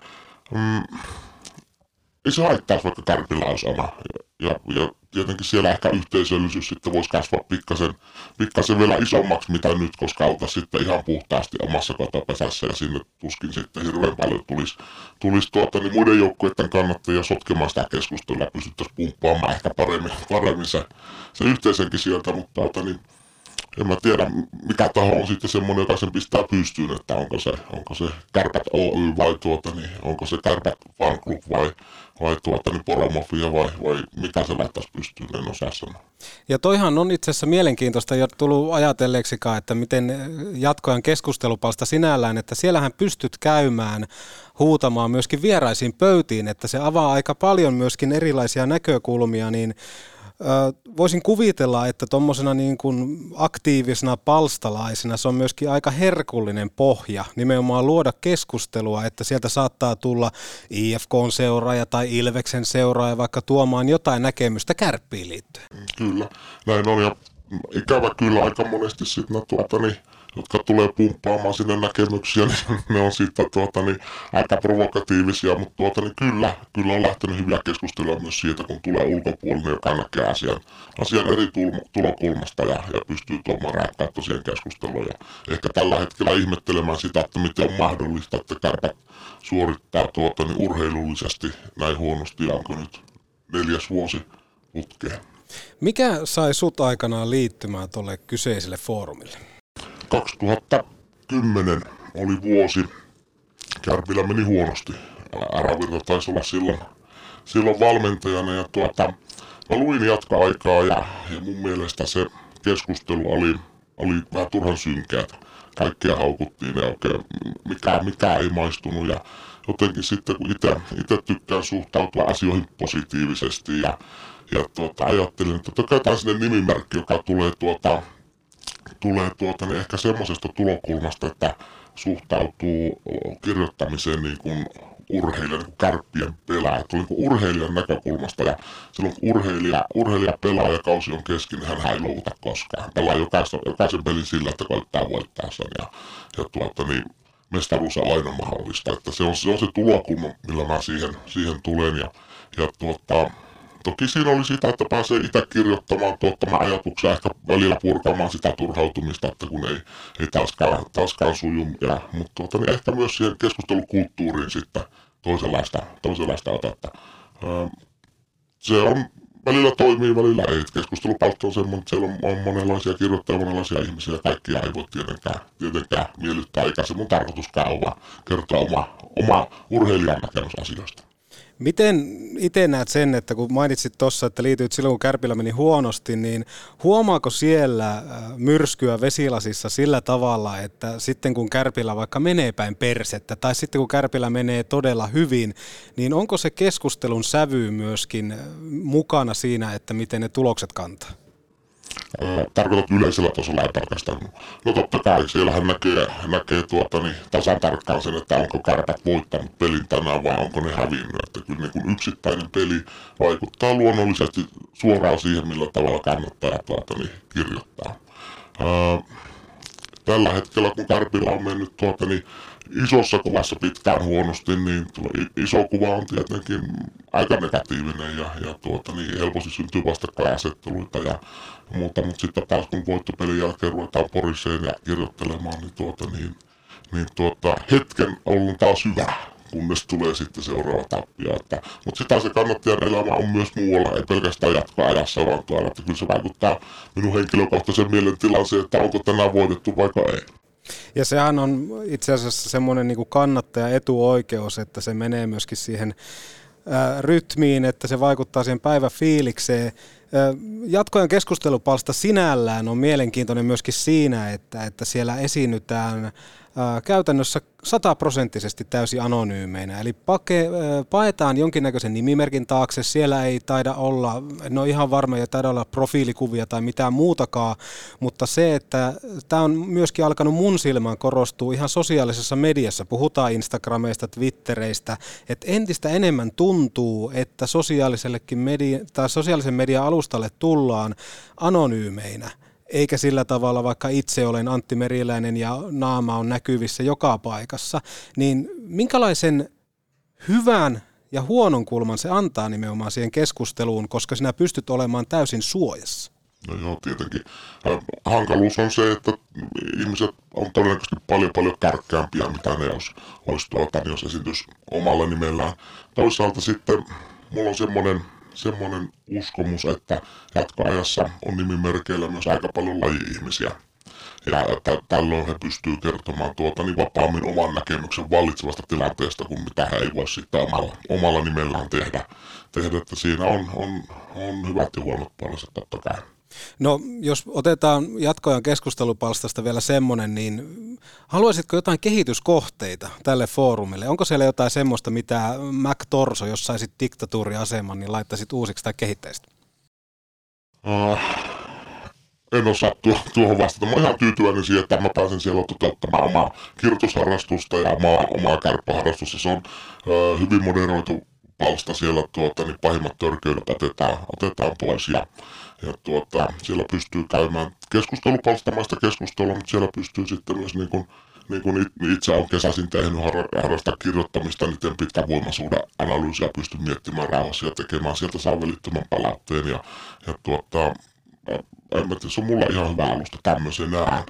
Mm, ei se haittaisi, vaikka Kärpillä olisi oma. Ja, ja, ja tietenkin siellä ehkä yhteisöllisyys sitten voisi kasvaa pikkasen, pikkasen vielä isommaksi mitä nyt, koska oltaisiin sitten ihan puhtaasti omassa kotopesässä ja sinne tuskin sitten hirveän paljon tulisi, tulisi tuota, niin muiden joukkueiden kannattajia sotkemaan sitä keskustelua ja pystyttäisiin pumppaamaan ehkä paremmin, paremmin se, se yhteisenkin sieltä, mutta tuota, niin, en mä tiedä, mikä taho on sitten semmoinen, joka sen pistää pystyyn, että onko se, onko se Kärpät Oy vai tuota, niin onko se Kärpät Fan Club vai, vai tuota, niin Poromafia vai, vai mikä se laittaisi pystyyn, en osaa sanoa. Ja toihan on itse asiassa mielenkiintoista jo tullut ajatelleeksikaan, että miten jatkojan keskustelupalsta sinällään, että siellähän pystyt käymään huutamaan myöskin vieraisiin pöytiin, että se avaa aika paljon myöskin erilaisia näkökulmia, niin voisin kuvitella, että tuommoisena niin kuin aktiivisena palstalaisena se on myöskin aika herkullinen pohja nimenomaan luoda keskustelua, että sieltä saattaa tulla IFK-seuraaja tai Ilveksen seuraaja vaikka tuomaan jotain näkemystä kärppiin liittyen. Kyllä, näin on ja ikävä kyllä aika monesti sitten tuota, niin jotka tulee pumppaamaan sinne näkemyksiä, niin ne on sitten tuota, niin, aika provokatiivisia, mutta tuota, niin kyllä, kyllä on lähtenyt hyviä keskustelua myös siitä, kun tulee ulkopuolinen, joka näkee asian, asian eri tulokulmasta ja, ja pystyy tuomaan rääkkää tosiaan keskustelua. Ja ehkä tällä hetkellä ihmettelemään sitä, että miten on mahdollista, että kärpät suorittaa tuota, niin urheilullisesti näin huonosti ja onko nyt neljäs vuosi putkeen. Mikä sai sut aikanaan liittymään tuolle kyseiselle foorumille? 2010 oli vuosi, Kärpillä meni huonosti. Aravirta taisi olla silloin, silloin valmentajana ja tuota, mä luin jatka-aikaa ja, ja mun mielestä se keskustelu oli, oli vähän turhan synkeät. Kaikkea haukuttiin ja oikein mikään, mikään ei maistunut ja jotenkin sitten kun itse tykkään suhtautua asioihin positiivisesti ja, ja tuota, ajattelin, että totta sinne nimimerkki, joka tulee tuota, tulee tuota, niin ehkä semmoisesta tulokulmasta, että suhtautuu kirjoittamiseen niin kuin urheilijan niin kärppien pelaaja. Tuli niin urheilijan näkökulmasta ja silloin kun urheilija, urheilija pelaa ja kausi on kesken, niin hän ei luovuta koskaan. Pelaa jokaisen, jokaisen pelin sillä, että koittaa voittaa sen ja, ja tuota, niin, mestaruus on aina mahdollista. Että se on, se on se tulokulma, millä mä siihen, siihen tulen ja, ja tuota, Toki siinä oli sitä, että pääsee itse kirjoittamaan, tuottamaan ajatuksia, ehkä välillä purkamaan sitä turhautumista, että kun ei, ei taaskaan, taaskaan suju. Ja, mutta tuota, niin ehkä myös siihen keskustelukulttuuriin sitten toisenlaista, toisenlaista otetta. se on välillä toimii, välillä ei. Keskustelupalsta on semmoinen, että siellä on, on monenlaisia kirjoittajia, monenlaisia ihmisiä ja kaikkia ei voi tietenkään, tietenkään miellyttää, eikä se mun tarkoituskaan ole kertoa oma, oma urheilijan näkemys asioista. Miten itse näet sen, että kun mainitsit tuossa, että liityit silloin, kun Kärpillä meni huonosti, niin huomaako siellä äh, myrskyä vesilasissa sillä tavalla, että sitten kun Kärpillä vaikka menee päin persettä, tai sitten kun Kärpillä menee todella hyvin, niin onko se keskustelun sävy myöskin äh, mukana siinä, että miten ne tulokset kantaa? Tarkoitat yleisellä tasolla pelkästään. No totta kai, siellähän näkee, näkee tuota, niin, tasan tarkkaan sen, että onko kärpät voittanut pelin tänään vai onko ne hävinnyt. Että kyllä niin kuin yksittäinen peli vaikuttaa luonnollisesti suoraan siihen, millä tavalla kannattaa tuota, niin, kirjoittaa. Ää, tällä hetkellä, kun Kärpillä on mennyt tuota, niin isossa kuvassa pitkään huonosti, niin iso kuva on tietenkin aika negatiivinen ja, ja tuota, niin helposti syntyy vastakkainasetteluita ja muuta, mutta sitten taas kun voittopelin jälkeen ruvetaan poriseen ja kirjoittelemaan, niin, tuota, niin, niin tuota, hetken on taas hyvä kunnes tulee sitten seuraava tappio. Että, mutta sitä se kannattajan elämä on myös muualla, ei pelkästään jatkoajassa, vaan tuolla, että kyllä se vaikuttaa minun henkilökohtaisen mielentilanseen, että onko tänään voitettu vai ei. Ja sehän on itse asiassa semmoinen niin kannattaja etuoikeus, että se menee myöskin siihen rytmiin, että se vaikuttaa siihen päiväfiilikseen. Jatkojen keskustelupalsta sinällään on mielenkiintoinen myöskin siinä, että, että siellä esiinnytään käytännössä sataprosenttisesti täysin anonyymeinä. Eli pake, paetaan jonkinnäköisen nimimerkin taakse, siellä ei taida olla, no ihan varma, ei taida olla profiilikuvia tai mitään muutakaan, mutta se, että tämä on myöskin alkanut mun silmään korostua ihan sosiaalisessa mediassa, puhutaan Instagrameista, Twittereistä, että entistä enemmän tuntuu, että sosiaalisellekin media, tai sosiaalisen median alustalle tullaan anonyymeinä eikä sillä tavalla, vaikka itse olen Antti Meriläinen ja naama on näkyvissä joka paikassa, niin minkälaisen hyvän ja huonon kulman se antaa nimenomaan siihen keskusteluun, koska sinä pystyt olemaan täysin suojassa? No joo, tietenkin. Hankaluus on se, että ihmiset on todennäköisesti paljon paljon kärkkäämpiä, mitä ne olisi, olisi tuota, niin jos esitys omalla nimellään. Toisaalta sitten mulla on semmoinen semmoinen uskomus, että jatkoajassa on nimimerkeillä myös aika paljon laji-ihmisiä. Ja että tällöin he pystyy kertomaan tuota niin vapaammin oman näkemyksen vallitsevasta tilanteesta, kuin mitä he ei voi sitten omalla, omalla nimellään tehdä. tehdä että siinä on, on, on hyvät ja huonot puolensa totta kai. No jos otetaan jatkojan keskustelupalstasta vielä semmoinen, niin haluaisitko jotain kehityskohteita tälle foorumille? Onko siellä jotain semmoista, mitä Mac Torso, jos saisit diktatuuriaseman, niin laittaisit uusiksi tai kehittäisit? Uh, en osaa tuo, tuohon vastata. Mä oon ihan tyytyväinen siihen, että mä pääsen siellä toteuttamaan omaa kirjoitusharrastusta ja omaa, omaa kärppäharrastusta. Se on uh, hyvin moderoitu palsta siellä, tuota, niin pahimmat törkeydet otetaan, otetaan pois ja ja tuota, siellä pystyy käymään keskustelupalstamaista keskustelua, mutta siellä pystyy sitten myös niin kuin, niin kuin itse olen kesäisin tehnyt harrastaa kirjoittamista, niiden pitkän voimasuuden analyysiä pystyn miettimään rauhassa ja tekemään sieltä saa välittömän palautteen. Ja, ja tuota, en mä tiedä, se on mulla ihan hyvä alusta tämmöisenään.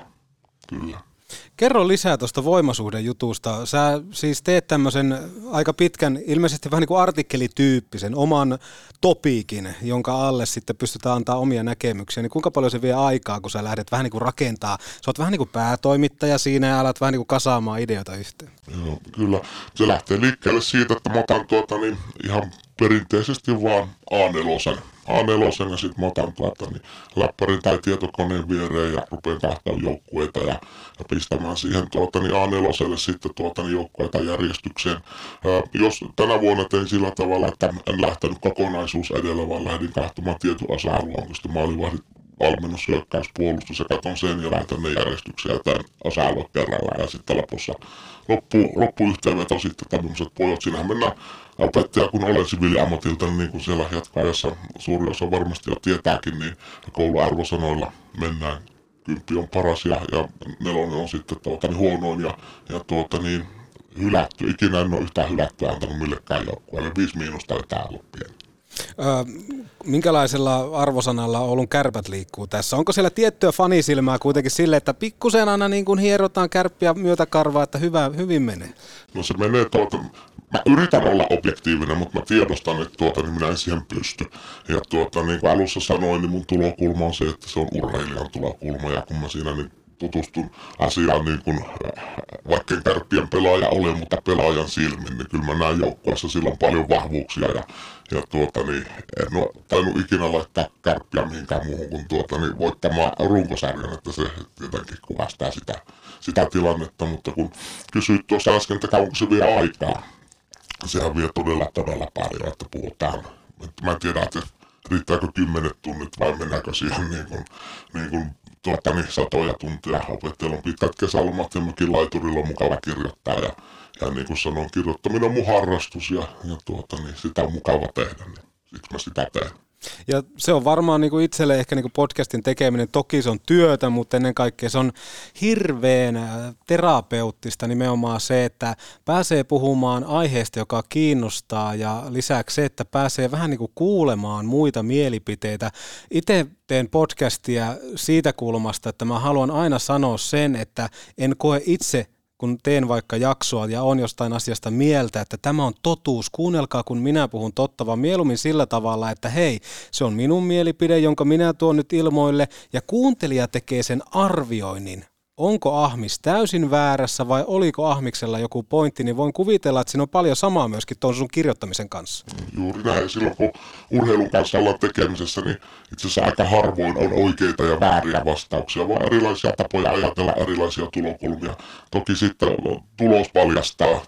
Kyllä. Kerro lisää tuosta voimasuhdejutusta. Sä siis teet tämmöisen aika pitkän, ilmeisesti vähän niin kuin artikkelityyppisen, oman topiikin, jonka alle sitten pystytään antaa omia näkemyksiä. Niin kuinka paljon se vie aikaa, kun sä lähdet vähän niin kuin rakentaa? Sä oot vähän niin kuin päätoimittaja siinä ja alat vähän niin kuin kasaamaan ideoita yhteen. Joo, kyllä. Se lähtee liikkeelle siitä, että mä otan tuota, niin ihan perinteisesti vaan A4 A4 ja sitten mä otan tuota, niin läppärin tai tietokoneen viereen ja rupean kahtaa joukkueita ja, ja pistämään siihen tuota, niin A4 sitten tuota, niin joukkueita järjestykseen. Ää, jos tänä vuonna tein sillä tavalla, että en lähtenyt kokonaisuus edellä, vaan lähdin kahtomaan tietyn osa-alueen, koska maalivahdit valmennus, hyökkäys, puolustus ja katon sen ja lähetän ne järjestyksiä tämän osa-alue kerrallaan ja sitten lopussa loppu, loppuyhteenveto sitten tämmöiset pojat. Siinähän mennään opettaja kun olen siviiliammatilta, niin, kuin siellä jatkaajassa suuri osa varmasti jo tietääkin, niin kouluarvosanoilla mennään. Kymppi on paras ja, ja nelonen on sitten tuota, niin huonoin ja, ja tuota, niin, hylätty. Ikinä en ole yhtään hylättyä antanut millekään joukkueelle. Viisi miinusta oli tää ollut pieni. minkälaisella arvosanalla Oulun kärpät liikkuu tässä? Onko siellä tiettyä fanisilmää kuitenkin sille, että pikkusen aina niin kuin hierotaan kärppiä myötäkarvaa, että hyvä, hyvin menee? No se menee tuota, mä yritän olla objektiivinen, mutta mä tiedostan, että tuota, niin minä en siihen pysty. Ja tuota, niin kuin alussa sanoin, niin mun tulokulma on se, että se on urheilijan tulokulma. Ja kun mä siinä niin tutustun asiaan niin kuin, äh, vaikka en kärppien pelaaja ole, mutta pelaajan silmin, niin kyllä mä näen joukkueessa silloin paljon vahvuuksia ja, ja tuota, niin, en ole tainnut ikinä laittaa kärppiä mihinkään muuhun kuin tuota, niin, voittamaan runkosarjan, että se jotenkin kuvastaa sitä, sitä tilannetta, mutta kun kysyit tuossa äsken, että kauanko se vie aikaa, sehän vie todella todella paljon, että puhutaan. Että mä en tiedä, että riittääkö kymmenet tunnit vai mennäänkö siihen niin kuin, niin kuin tuota, niin satoja tunteja. Opettajalla on pitkät kesälomat ja mökin laiturilla on mukava kirjoittaa ja, ja niin kuin sanoin, kirjoittaminen on mun harrastus ja, ja tuota, niin sitä on mukava tehdä, niin siksi mä sitä teen. Ja se on varmaan niin kuin itselle ehkä niin kuin podcastin tekeminen, toki se on työtä, mutta ennen kaikkea se on hirveän äh, terapeuttista nimenomaan se, että pääsee puhumaan aiheesta, joka kiinnostaa ja lisäksi se, että pääsee vähän niin kuin kuulemaan muita mielipiteitä. Itse teen podcastia siitä kulmasta, että mä haluan aina sanoa sen, että en koe itse kun teen vaikka jaksoa ja on jostain asiasta mieltä, että tämä on totuus, kuunnelkaa kun minä puhun totta, vaan mieluummin sillä tavalla, että hei, se on minun mielipide, jonka minä tuon nyt ilmoille, ja kuuntelija tekee sen arvioinnin onko Ahmis täysin väärässä vai oliko Ahmiksella joku pointti, niin voin kuvitella, että siinä on paljon samaa myöskin tuon sun kirjoittamisen kanssa. Juuri näin. Silloin kun urheilun kanssa ollaan tekemisessä, niin itse asiassa aika harvoin on oikeita ja vääriä vastauksia, vaan erilaisia tapoja ajatella erilaisia tulokulmia. Toki sitten tulos paljastaa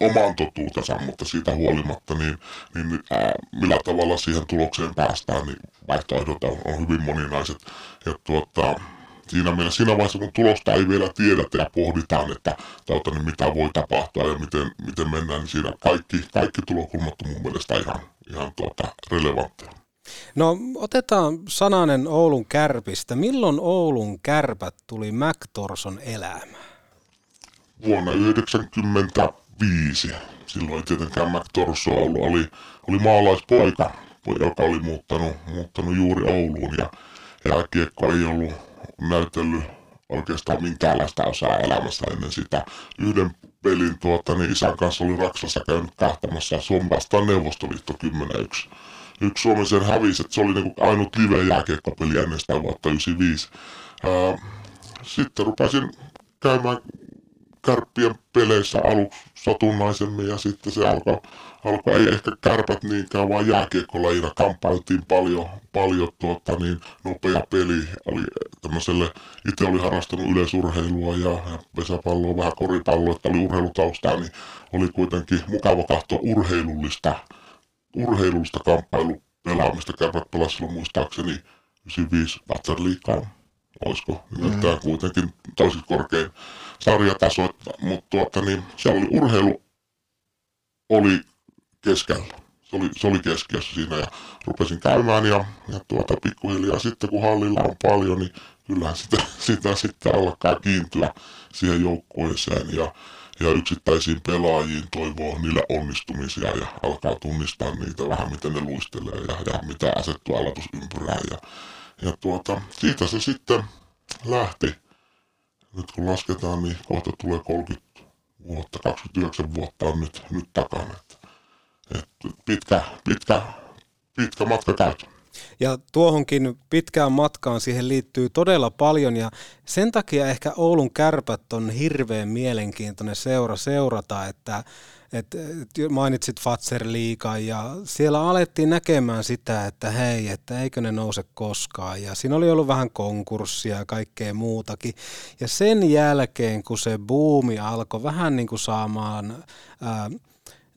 oman totuutensa, mutta siitä huolimatta, niin, niin ää, millä tavalla siihen tulokseen päästään, niin vaihtoehdot on, on hyvin moninaiset. Ja tuota, siinä mielessä siinä vaiheessa, kun tulosta ei vielä tiedetä ja pohditaan, että tuota, niin mitä voi tapahtua ja miten, miten mennään, niin siinä kaikki, kaikki tulokulmat on mun mielestä ihan, ihan tuota, relevantteja. No otetaan sananen Oulun kärpistä. Milloin Oulun kärpät tuli MacTorson elämään? Vuonna 1995. Silloin ei tietenkään MacTorso ollut. Oli, oli maalaispoika, joka oli muuttanut, muuttanut juuri Ouluun ja jääkiekko ei ollut näytellyt oikeastaan minkäänlaista osaa elämässä ennen sitä. Yhden pelin tuota, niin isän kanssa oli Raksassa käynyt kahtamassa Suomi vastaan Neuvostoliitto 10-1. Yksi Suomi sen hävisi, että se oli niinku ainut live jääkiekkopeli ennen sitä vuotta 95. Ää, sitten rupesin käymään kärppien peleissä aluksi satunnaisemmin ja sitten se alkoi, alkoi ei ehkä kärpät niinkään, vaan jääkiekkolajina kamppailtiin paljon, paljon tuota, niin nopea peli. Oli tämmöiselle, itse oli harrastanut yleisurheilua ja, ja pesäpalloa, vähän koripalloa, että oli urheilutaustaa, niin oli kuitenkin mukava katsoa urheilullista, urheilullista kamppailupelaamista. Kärpät pelasi silloin muistaakseni 95 Vatsarliikaa, olisiko nimeltään mm. kuitenkin tosi korkein sarjataso, mutta tuota, niin, siellä oli urheilu oli keskellä. Se oli, se oli keskiössä siinä ja rupesin käymään ja, ja tuota, pikkuhiljaa sitten kun hallilla on paljon, niin kyllähän sitä, sitä sitten alkaa kiintyä siihen joukkueeseen ja, ja yksittäisiin pelaajiin toivoo niille onnistumisia ja alkaa tunnistaa niitä vähän miten ne luistelee ja, ja mitä asettuu aloitusympyrään ja, ja tuota, siitä se sitten lähti nyt kun lasketaan, niin kohta tulee 30 vuotta, 29 vuotta on nyt, nyt takana. Että, että pitkä, pitkä, pitkä matka käyty. Ja tuohonkin pitkään matkaan siihen liittyy todella paljon ja sen takia ehkä Oulun kärpät on hirveän mielenkiintoinen seura seurata, että et, et mainitsit Fatser liikaa ja siellä alettiin näkemään sitä, että hei, että eikö ne nouse koskaan. Ja siinä oli ollut vähän konkurssia ja kaikkea muutakin. Ja sen jälkeen, kun se buumi alkoi vähän niin kuin saamaan ää,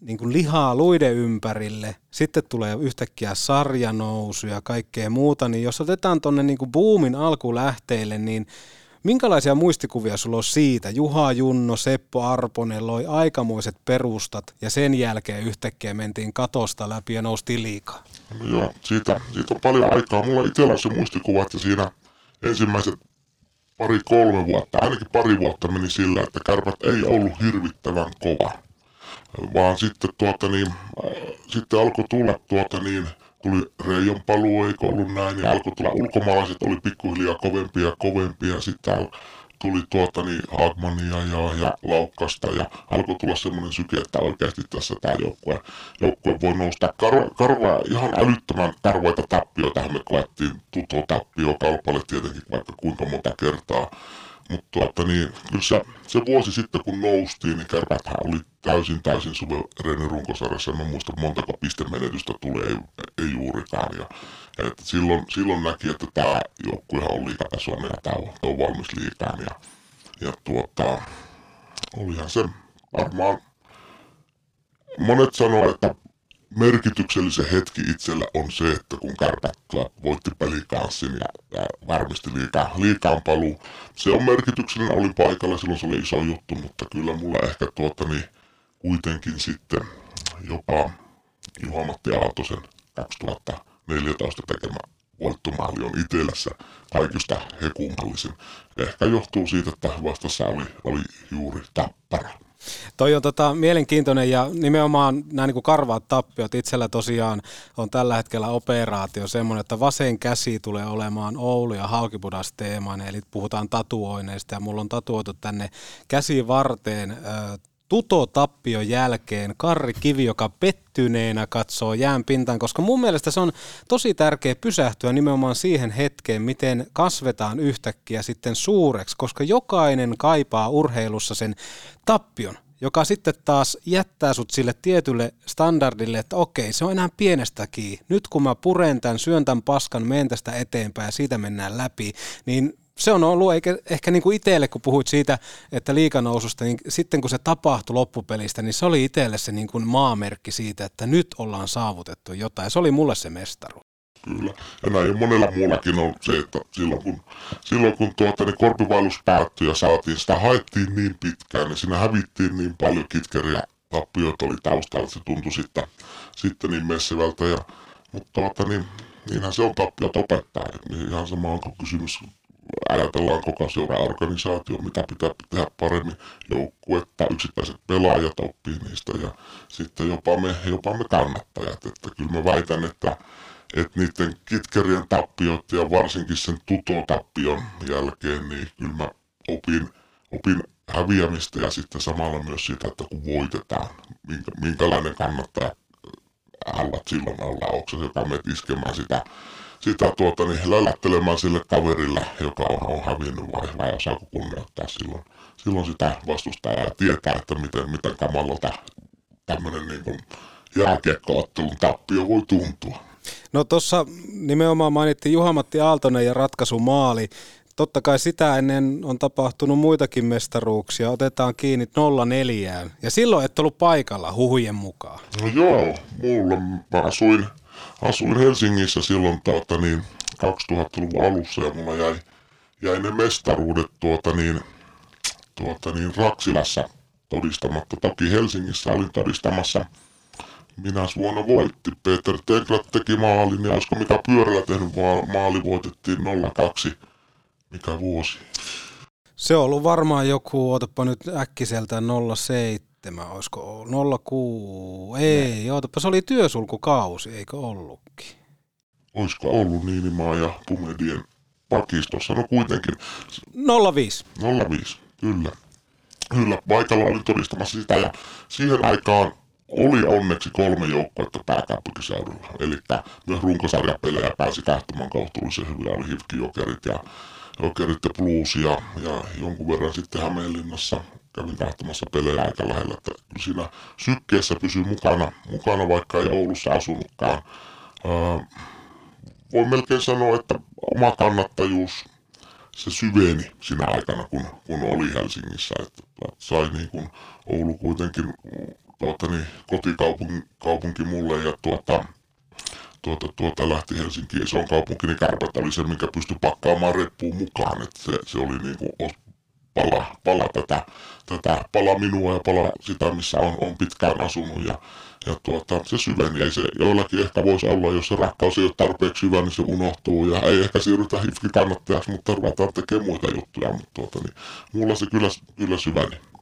niin kuin lihaa luiden ympärille, sitten tulee yhtäkkiä sarjanousu ja kaikkea muuta, niin jos otetaan tuonne niin buumin alkulähteille, niin Minkälaisia muistikuvia sulla on siitä? Juha Junno, Seppo Arponen loi aikamoiset perustat ja sen jälkeen yhtäkkiä mentiin katosta läpi ja noustiin liikaa. No joo, siitä, siitä on paljon aikaa. Mulla itsellä on se muistikuva, että siinä ensimmäiset pari-kolme vuotta, ainakin pari vuotta meni sillä, että kärpät ei ollut hirvittävän kova. Vaan sitten, tuota niin, äh, sitten alkoi tulla tuota niin, tuli Reijon paluu, eikö ollut näin, ja alkoi tulla ulkomaalaiset, oli pikkuhiljaa kovempia ja kovempia, sitten tuli tuota niin Hagmania ja, ja Laukkasta ja alkoi tulla semmoinen syke, että oikeasti tässä tämä joukkue, joukkue voi nousta karva, ihan älyttömän karvoita tappioita, me koettiin tuto tappio kalpalle tietenkin vaikka kuinka monta kertaa, mutta tuota, niin, kyllä se, se, vuosi sitten kun noustiin, niin kärpäthän oli täysin täysin suvereeni runkosarjassa. En muista montako pistemenetystä tulee, ei, ei juurikaan. Ja, että silloin, silloin näki, että tämä joukkuehan on liikatasoinen ja tämä on, on valmis liikään. Ja, ja tuota, olihan se varmaan, monet sanoo, että merkityksellisen hetki itsellä on se, että kun kärpät voitti pelikanssin ja, ja varmisti liikaa, liikaan paluu. Se on merkityksellinen, oli paikalla, silloin se oli iso juttu, mutta kyllä mulla ehkä tuota niin, kuitenkin sitten jopa Juha-Matti Aaltosen 2014 tekemä voittomaali on itsellässä kaikista hekummallisin. Ehkä johtuu siitä, että vastassa oli, oli juuri tappara. Toi on tota, mielenkiintoinen ja nimenomaan nämä niin karvaat tappiot. Itsellä tosiaan on tällä hetkellä operaatio semmoinen, että vasen käsi tulee olemaan Oulu ja Haukipudas teemainen, eli puhutaan tatuoineista ja mulla on tatuoitu tänne käsivarteen äh, Tuto-tappion jälkeen Karri Kivi, joka pettyneenä katsoo jään pintaan, koska mun mielestä se on tosi tärkeä pysähtyä nimenomaan siihen hetkeen, miten kasvetaan yhtäkkiä sitten suureksi, koska jokainen kaipaa urheilussa sen tappion, joka sitten taas jättää sut sille tietylle standardille, että okei, se on enää pienestäkin. Nyt kun mä puren tämän, syön tämän paskan, menen tästä eteenpäin ja siitä mennään läpi, niin se on ollut eikä, ehkä niin kuin itselle, kun puhuit siitä, että liikanoususta, niin sitten kun se tapahtui loppupelistä, niin se oli itselle se niin kuin maamerkki siitä, että nyt ollaan saavutettu jotain. Se oli mulle se mestaru. Kyllä. Ja näin monella muullakin on se, että silloin kun, silloin kun tuota, niin korpivaellus päättyi ja saatiin, sitä haettiin niin pitkään, niin siinä hävittiin niin paljon kitkeriä tappioita oli taustalla, että se tuntui sitten, sitten niin messivältä. Ja, mutta tuota, niin, niinhän se on tappiot opettaa. Niin ihan sama onko kysymys ajatellaan koko seura-organisaatio, mitä pitää tehdä paremmin, joukkuetta, yksittäiset pelaajat oppii niistä ja sitten jopa me, jopa me kannattajat. Että kyllä mä väitän, että, että niiden kitkerien tappiot ja varsinkin sen tutotappion jälkeen, niin kyllä mä opin, opin häviämistä ja sitten samalla myös sitä, että kun voitetaan, minkä, minkälainen kannattaja haluat silloin olla, onko se joka menet iskemään sitä sitä tuota, niin lälättelemään sille kaverille, joka on, on hävinnyt vai, vai osaako kunnioittaa silloin, silloin sitä vastustajaa ja tietää, että miten, miten kamalolta tämmöinen niin kuin jääkiekkoottelun tappio voi tuntua. No tuossa nimenomaan mainittiin Juha-Matti Aaltonen ja ratkaisumaali. Totta kai sitä ennen on tapahtunut muitakin mestaruuksia. Otetaan kiinni 04. Ja silloin et ollut paikalla huhujen mukaan. No joo, mulla mä asuin asuin Helsingissä silloin tuota, niin, 2000-luvun alussa ja mulla jäi, jäi ne mestaruudet tuota, niin, tuota, niin Raksilässä todistamatta. Toki Helsingissä olin todistamassa minä vuonna voitti. Peter Teglat teki maalin ja olisiko mikä pyörällä tehnyt maali voitettiin 02. Mikä vuosi? Se on ollut varmaan joku, otapa nyt äkkiseltä 07 seitsemän, olisiko 06, ei, ootapa, se oli työsulkukausi, eikö ollutkin? Olisiko ollut Niinimaa ja Pumedien pakistossa, no kuitenkin. 05. 05, kyllä. Kyllä, paikalla oli todistamassa sitä ja siihen aikaan oli onneksi kolme joukkuetta pääkaupunkiseudulla. Eli myös runkosarjapelejä pääsi kahtamaan kohtuullisen hyvin. Oli Hifki Jokerit ja, Jokerit ja Blues ja, ja jonkun verran sitten Hämeenlinnassa kävin katsomassa pelejä aika lähellä, että siinä sykkeessä pysyy mukana, mukana vaikka ei Oulussa asunutkaan. Öö, voi melkein sanoa, että oma kannattajuus se syveni siinä aikana, kun, kun oli Helsingissä. Että sai niin kuin Oulu kuitenkin tuota, niin, kotikaupunki kaupunki mulle ja tuota, tuota, tuota lähti Helsinkiin isoon kaupunki, niin kärpät oli se, mikä pystyi pakkaamaan reppuun mukaan. Että se, se oli niin kuin pala, pala tätä, tätä, pala minua ja pala sitä, missä on, on pitkään asunut. Ja, ja tuota, se syveni. Ei se joillakin ehkä voisi olla, jos se rakkaus ei ole tarpeeksi hyvä, niin se unohtuu. Ja ei ehkä siirrytä hifki kannattajaksi, mutta ruvetaan tekemään muita juttuja. Mutta tuota, niin, mulla se kyllä, kyllä syveni.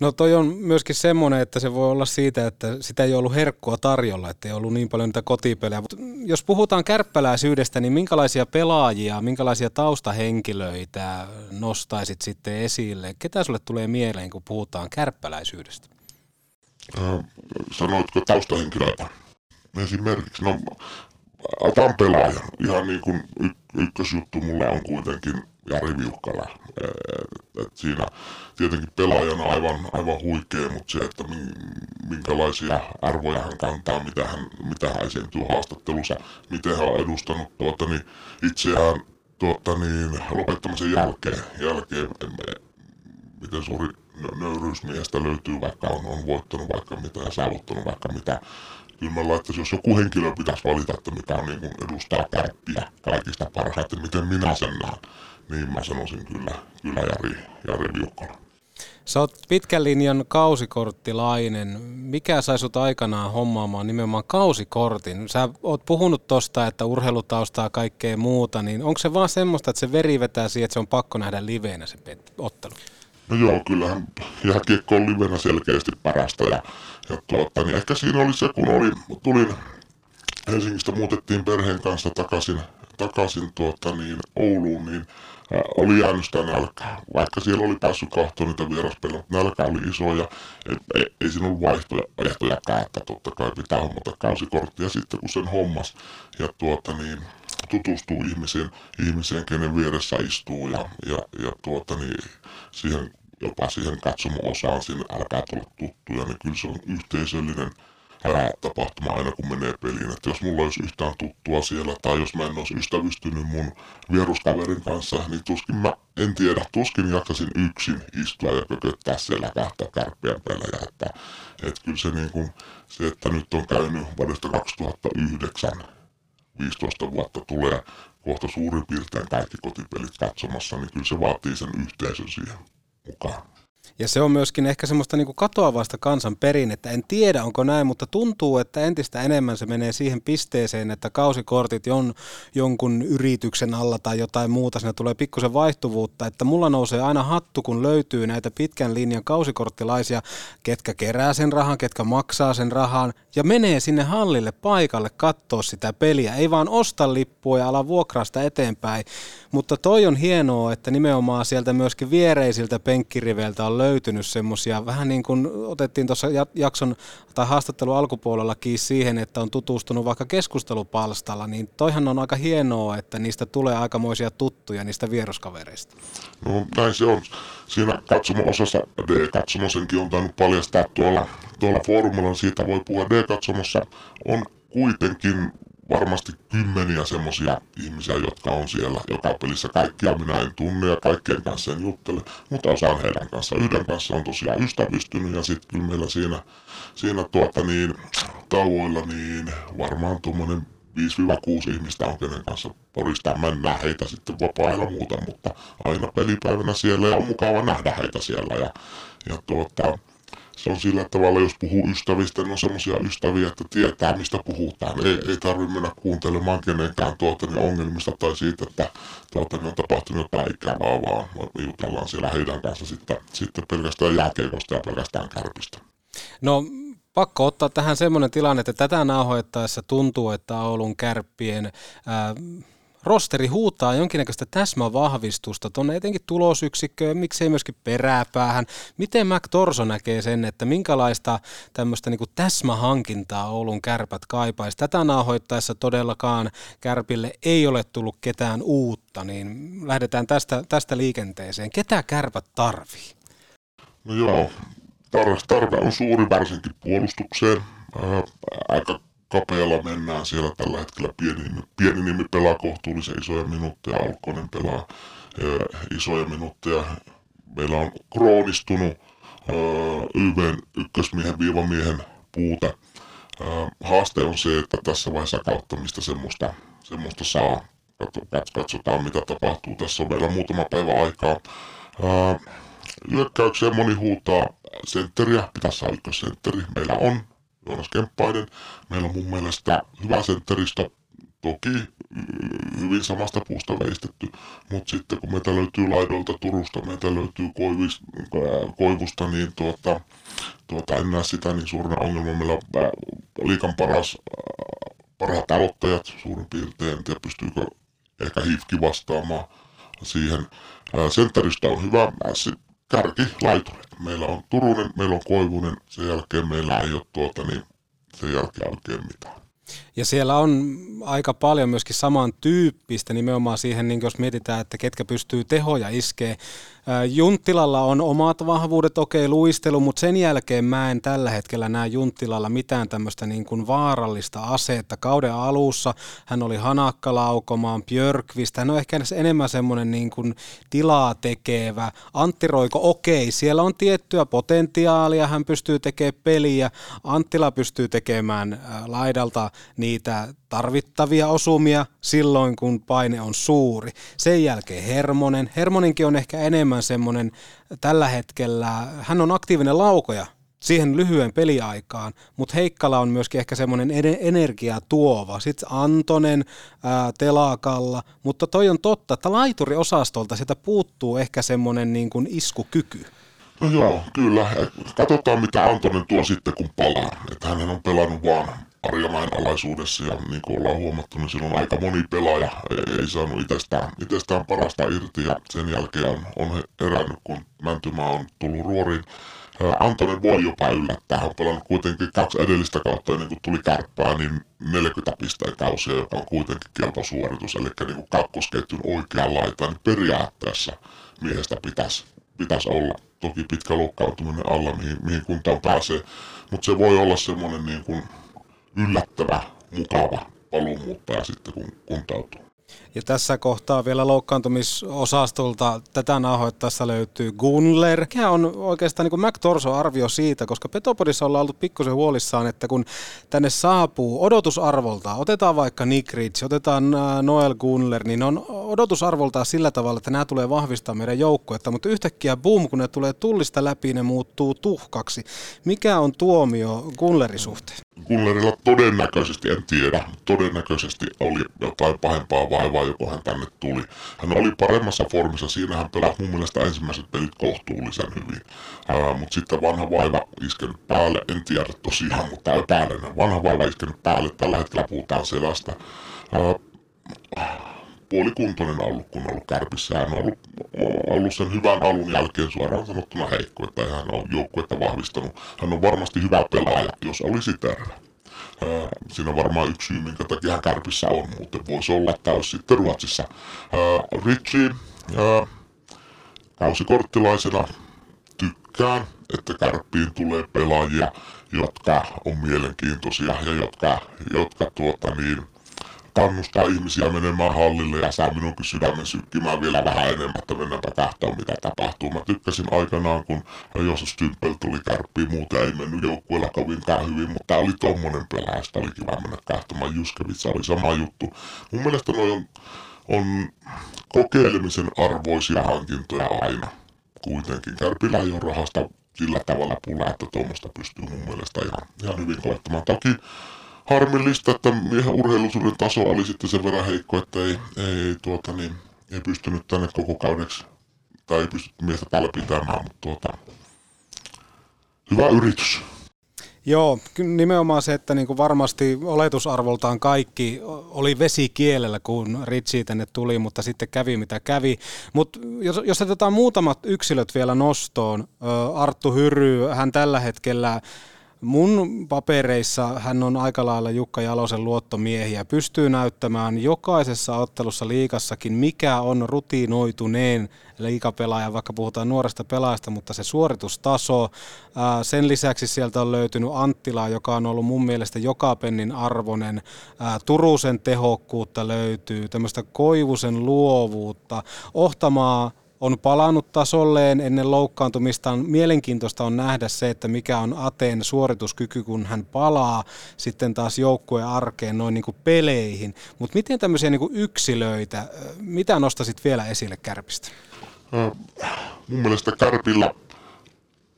No toi on myöskin semmoinen, että se voi olla siitä, että sitä ei ollut herkkua tarjolla, että ei ollut niin paljon niitä kotipelejä. Jos puhutaan kärppäläisyydestä, niin minkälaisia pelaajia, minkälaisia taustahenkilöitä nostaisit sitten esille? Ketä sulle tulee mieleen, kun puhutaan kärppäläisyydestä? Äh, sanoitko taustahenkilöitä? Esimerkiksi, no otan pelaajan. Ihan niin kuin y- ykkösjuttu mulla on kuitenkin Jari Viukkala. Et, siinä tietenkin pelaajana aivan, aivan huikea, mutta se, että minkälaisia arvoja hän kantaa, mitä hän, mitä hän esiintyy haastattelussa, miten hän on edustanut tuota, niin itseään tuota, niin, lopettamisen jälkeen, jälkeen miten suuri nöyryysmiestä löytyy, vaikka on, on voittanut vaikka mitä ja saavuttanut vaikka mitä. Kyllä mä laittaisin, jos joku henkilö pitäisi valita, että mikä on niin edustaa kärppiä kaikista parhaiten, miten minä sen näen, niin mä sanoisin kyllä, kyllä Jari, Jari Viukkola. Sä oot pitkän linjan kausikorttilainen. Mikä sai sut aikanaan hommaamaan nimenomaan kausikortin? Sä oot puhunut tosta, että urheilutaustaa ja kaikkea muuta, niin onko se vaan semmoista, että se veri vetää siihen, että se on pakko nähdä liveenä se ottelu? No joo, kyllähän jääkiekko on livenä selkeästi parasta ja, ja tuota, niin ehkä siinä oli se, kun oli, tulin Helsingistä muutettiin perheen kanssa takaisin, takaisin tuota, niin Ouluun, niin oli jäänyt sitä nälkää. Vaikka siellä oli päässyt kahtoon niitä vieraspelejä, mutta nälkä oli iso ja ei, ei, ei siinä ollut vaihtoja, vaihtojakaan, että totta kai pitää hommata kausikortti. Ja sitten kun sen hommas ja tuota, niin, tutustuu ihmiseen, ihmiseen, kenen vieressä istuu ja, ja, ja tuota, niin, siihen jopa siihen katsomo-osaan sinne älkää tulla tuttuja, niin kyllä se on yhteisöllinen ää, tapahtuma aina kun menee peliin. Että jos mulla olisi yhtään tuttua siellä tai jos mä en olisi ystävystynyt mun vieruskaverin kanssa, niin tuskin mä en tiedä, tuskin jaksasin yksin istua ja kököttää siellä kahta kärppien pelejä. Että, että kyllä se, niin kuin, se, että nyt on käynyt vuodesta 2009 15 vuotta tulee kohta suurin piirtein kaikki kotipelit katsomassa, niin kyllä se vaatii sen yhteisön siihen mukaan. Ja se on myöskin ehkä semmoista niin kuin katoavasta kansan perinnettä. En tiedä, onko näin, mutta tuntuu, että entistä enemmän se menee siihen pisteeseen, että kausikortit on jonkun yrityksen alla tai jotain muuta. Siinä tulee pikkusen vaihtuvuutta, että mulla nousee aina hattu, kun löytyy näitä pitkän linjan kausikorttilaisia, ketkä kerää sen rahan, ketkä maksaa sen rahan ja menee sinne hallille paikalle katsoa sitä peliä. Ei vaan osta lippua ja ala vuokraa sitä eteenpäin. Mutta toi on hienoa, että nimenomaan sieltä myöskin viereisiltä penkkiriveiltä on löytynyt semmoisia, vähän niin kuin otettiin tuossa jakson tai haastattelun alkupuolella kiinni siihen, että on tutustunut vaikka keskustelupalstalla, niin toihan on aika hienoa, että niistä tulee aikamoisia tuttuja niistä vieruskavereista. No näin se on. Siinä katsomo-osassa D-katsomosenkin on tainnut paljastaa tuolla, tuolla foorumilla, siitä voi puhua D-katsomossa, on kuitenkin varmasti kymmeniä semmoisia ihmisiä, jotka on siellä joka pelissä. Kaikkia minä en tunne ja kaikkien kanssa en juttele, mutta osaan heidän kanssa. Yhden kanssa on tosiaan ystävystynyt ja sitten kyllä meillä siinä, siinä tuota niin, tauoilla niin varmaan tuommoinen 5-6 ihmistä on, kenen kanssa porista. Mä en näe heitä sitten vapaa muuten, mutta aina pelipäivänä siellä ja on mukava nähdä heitä siellä. Ja, ja tuota, se on sillä tavalla, jos puhuu ystävistä, niin on semmoisia ystäviä, että tietää mistä puhutaan. Ei, ei tarvitse mennä kuuntelemaan kenenkään tuota, niin ongelmista tai siitä, että tuota, niin on tapahtunut jotain ikävää, vaan jutellaan siellä heidän kanssa sitten, sitten pelkästään jääkeikosta ja pelkästään kärpistä. No pakko ottaa tähän semmoinen tilanne, että tätä nauhoittaessa tuntuu, että Oulun kärppien ää, rosteri huutaa jonkinnäköistä täsmävahvistusta tuonne etenkin tulosyksikköön, miksei myöskin peräpäähän. Miten Mac Torso näkee sen, että minkälaista tämmöistä niin täsmähankintaa Oulun kärpät kaipaisi? Tätä nauhoittaessa todellakaan kärpille ei ole tullut ketään uutta, niin lähdetään tästä, tästä liikenteeseen. Ketä kärpät tarvii? No joo, tarve on suuri varsinkin puolustukseen. Ää, aika kapealla mennään siellä tällä hetkellä. Pieni, pieni nimi pelaa kohtuullisen isoja minuutteja, Alkkonen pelaa ö, isoja minuutteja. Meillä on kroonistunut ö, YVn ykkösmiehen viivamiehen puute. Ö, haaste on se, että tässä vaiheessa kauttamista semmoista, semmoista saa. Katsotaan mitä tapahtuu. Tässä on vielä muutama päivä aikaa. Hyökkäykseen moni huutaa sentteriä, pitäisi saada ykkössentteri. Meillä on Joonas Kemppainen. Meillä on mun mielestä hyvä sentteristä, toki hyvin samasta puusta veistetty, mutta sitten kun meitä löytyy laidolta Turusta, meitä löytyy Koivis, Koivusta, niin tuota, tuota, en näe sitä niin suurena ongelmana. Meillä on liikan paras, parhaat aloittajat suurin piirtein, en tiedä pystyykö ehkä Hifki vastaamaan siihen. Sentteristä on hyvä laiturit. Meillä on Turunen, meillä on Koivunen, sen jälkeen meillä ei ole tuota, niin sen jälkeen oikein mitään. Ja siellä on aika paljon myöskin samantyyppistä nimenomaan siihen, niin jos mietitään, että ketkä pystyy tehoja iskee. Junttilalla on omat vahvuudet, okei okay, luistelu, mutta sen jälkeen mä en tällä hetkellä näe Junttilalla mitään tämmöistä niin kuin vaarallista aseetta. Kauden alussa hän oli hanakka laukomaan, Björkvist, hän on ehkä enemmän semmoinen niin kuin tilaa tekevä. Antti Roiko, okei, okay, siellä on tiettyä potentiaalia, hän pystyy tekemään peliä, Anttila pystyy tekemään laidalta niitä tarvittavia osumia silloin, kun paine on suuri. Sen jälkeen Hermonen. Hermonenkin on ehkä enemmän semmoinen tällä hetkellä, hän on aktiivinen laukoja siihen lyhyen peliaikaan, mutta Heikkala on myöskin ehkä semmoinen energia tuova. Sitten Antonen ää, telakalla, mutta toi on totta, että laituriosastolta sitä puuttuu ehkä semmoinen niin kuin iskukyky. No joo, kyllä. Katsotaan mitä Antonen tuo sitten kun palaa. Että hän on pelannut vaan Arjamain alaisuudessa ja niin kuin ollaan huomattu, niin silloin aika moni pelaaja ei, ei saanut itsestään, itsestään parasta irti ja sen jälkeen on, on herännyt, kun Mäntymää on tullut ruoriin. Antonen voi jopa yllättää. Hän on pelannut kuitenkin kaksi edellistä kautta ennen kuin tuli kärppää, niin 40 pisteen kausia, joka on kuitenkin kelposuoritus. Eli niin kuin kakkosketjun oikean laita, niin periaatteessa miehestä pitäisi, pitäisi olla. Toki pitkä loukkaantuminen alla, mihin, mihin kuntaan pääsee. Mutta se voi olla semmoinen niin kuin yllättävä, mukava paluumuuttaja sitten, kun kuntautuu. Ja tässä kohtaa vielä loukkaantumisosastolta tätä nauhoittaessa löytyy Gunler. Mikä on oikeastaan niin McTorso arvio siitä, koska Petopodissa ollaan ollut pikkusen huolissaan, että kun tänne saapuu odotusarvolta, otetaan vaikka Nick Ritchie, otetaan äh, Noel Gunler, niin on odotusarvolta sillä tavalla, että nämä tulee vahvistaa meidän joukkuetta, mutta yhtäkkiä boom, kun ne tulee tullista läpi, ne muuttuu tuhkaksi. Mikä on tuomio Gunlerin suhteen? Gunlerilla todennäköisesti, en tiedä, todennäköisesti oli jotain pahempaa vaivaa, joko hän tänne tuli. Hän oli paremmassa formissa, siinä hän pelasi mun mielestä ensimmäiset pelit kohtuullisen hyvin. mutta sitten vanha vaiva iskenyt päälle, en tiedä tosiaan, mutta epäilen. Vanha vaiva iskenyt päälle, tällä hetkellä puhutaan selästä. Ää, puolikuntoinen ollut, kun ollut kärpissä. Hän on ollut, ollut sen hyvän alun jälkeen suoraan sanottuna heikko, että hän on joukkuetta vahvistanut. Hän on varmasti hyvä pelaaja, jos olisi terve. Siinä on varmaan yksi syy, minkä takia hän kärpissä on, mutta voisi olla, että olisi sitten Ruotsissa. Richie, kausikorttilaisena tykkään, että kärppiin tulee pelaajia, jotka on mielenkiintoisia ja jotka, jotka tuota niin, kannustaa ihmisiä menemään hallille ja saa minunkin sydämen sykkimään vielä vähän enemmän, että mennäänpä katsomaan mitä tapahtuu. Mä tykkäsin aikanaan, kun Josef Stympel tuli kärppiin, muuten ei mennyt joukkueella kovinkaan hyvin, mutta tämä oli tommonen pelaaja, sitä oli kiva mennä katsomaan. Juskevitsa oli sama juttu. Mun mielestä noi on, on kokeilemisen arvoisia hankintoja aina. Kuitenkin Kärpillä ei ole rahasta sillä tavalla pulaa, että tuommoista pystyy mun mielestä ihan, ihan hyvin koettamaan. Toki harmillista, että miehen urheilusuuden taso oli sitten sen verran heikko, että ei, ei, tuota, niin, ei pystynyt tänne koko kaudeksi tai ei pystynyt miestä täällä pitämään, mutta tuota, hyvä yritys. Joo, nimenomaan se, että niinku varmasti oletusarvoltaan kaikki oli vesikielellä, kun Ritchie tänne tuli, mutta sitten kävi mitä kävi. Mutta jos, jos otetaan muutamat yksilöt vielä nostoon, Arttu Hyry, hän tällä hetkellä Mun papereissa hän on aika lailla Jukka Jalosen luottomiehiä. Pystyy näyttämään jokaisessa ottelussa liikassakin, mikä on rutiinoituneen liikapelaaja, vaikka puhutaan nuoresta pelaajasta, mutta se suoritustaso. Sen lisäksi sieltä on löytynyt Anttila, joka on ollut mun mielestä joka pennin arvonen. Turusen tehokkuutta löytyy, tämmöistä Koivusen luovuutta. Ohtamaa on palannut tasolleen ennen loukkaantumistaan. Mielenkiintoista on nähdä se, että mikä on Ateen suorituskyky, kun hän palaa sitten taas joukkueen arkeen noin niin kuin peleihin. Mutta miten tämmöisiä niin kuin yksilöitä, mitä nostasit vielä esille Kärpistä? mun mielestä Kärpillä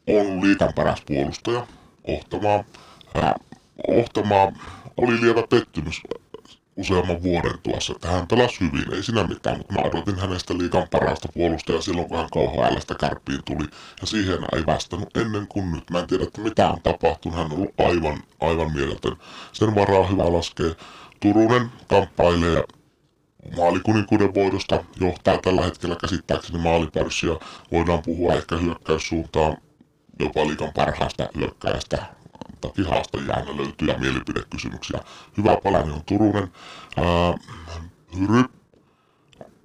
on liikan paras puolustaja, Ohtamaa. Ohtamaa oli lievä pettymys useamman vuoden tuossa, että hän pelasi hyvin, ei siinä mitään, mutta mä odotin hänestä liikan parasta puolustajaa silloin, kun hän KHLstä kärppiin tuli, ja siihen ei vastannut ennen kuin nyt. Mä en tiedä, että mitä on tapahtunut, hän on ollut aivan, aivan mieletön. Sen varaa hyvä laskee. Turunen kamppailee maalikuninkuuden voitosta, johtaa tällä hetkellä käsittääkseni maalipörssia. Voidaan puhua ehkä hyökkäyssuuntaan jopa liikan parhaasta hyökkäjästä toki haastajia aina löytyy ja mielipidekysymyksiä. Hyvä palani on Turunen. Ää, hyry,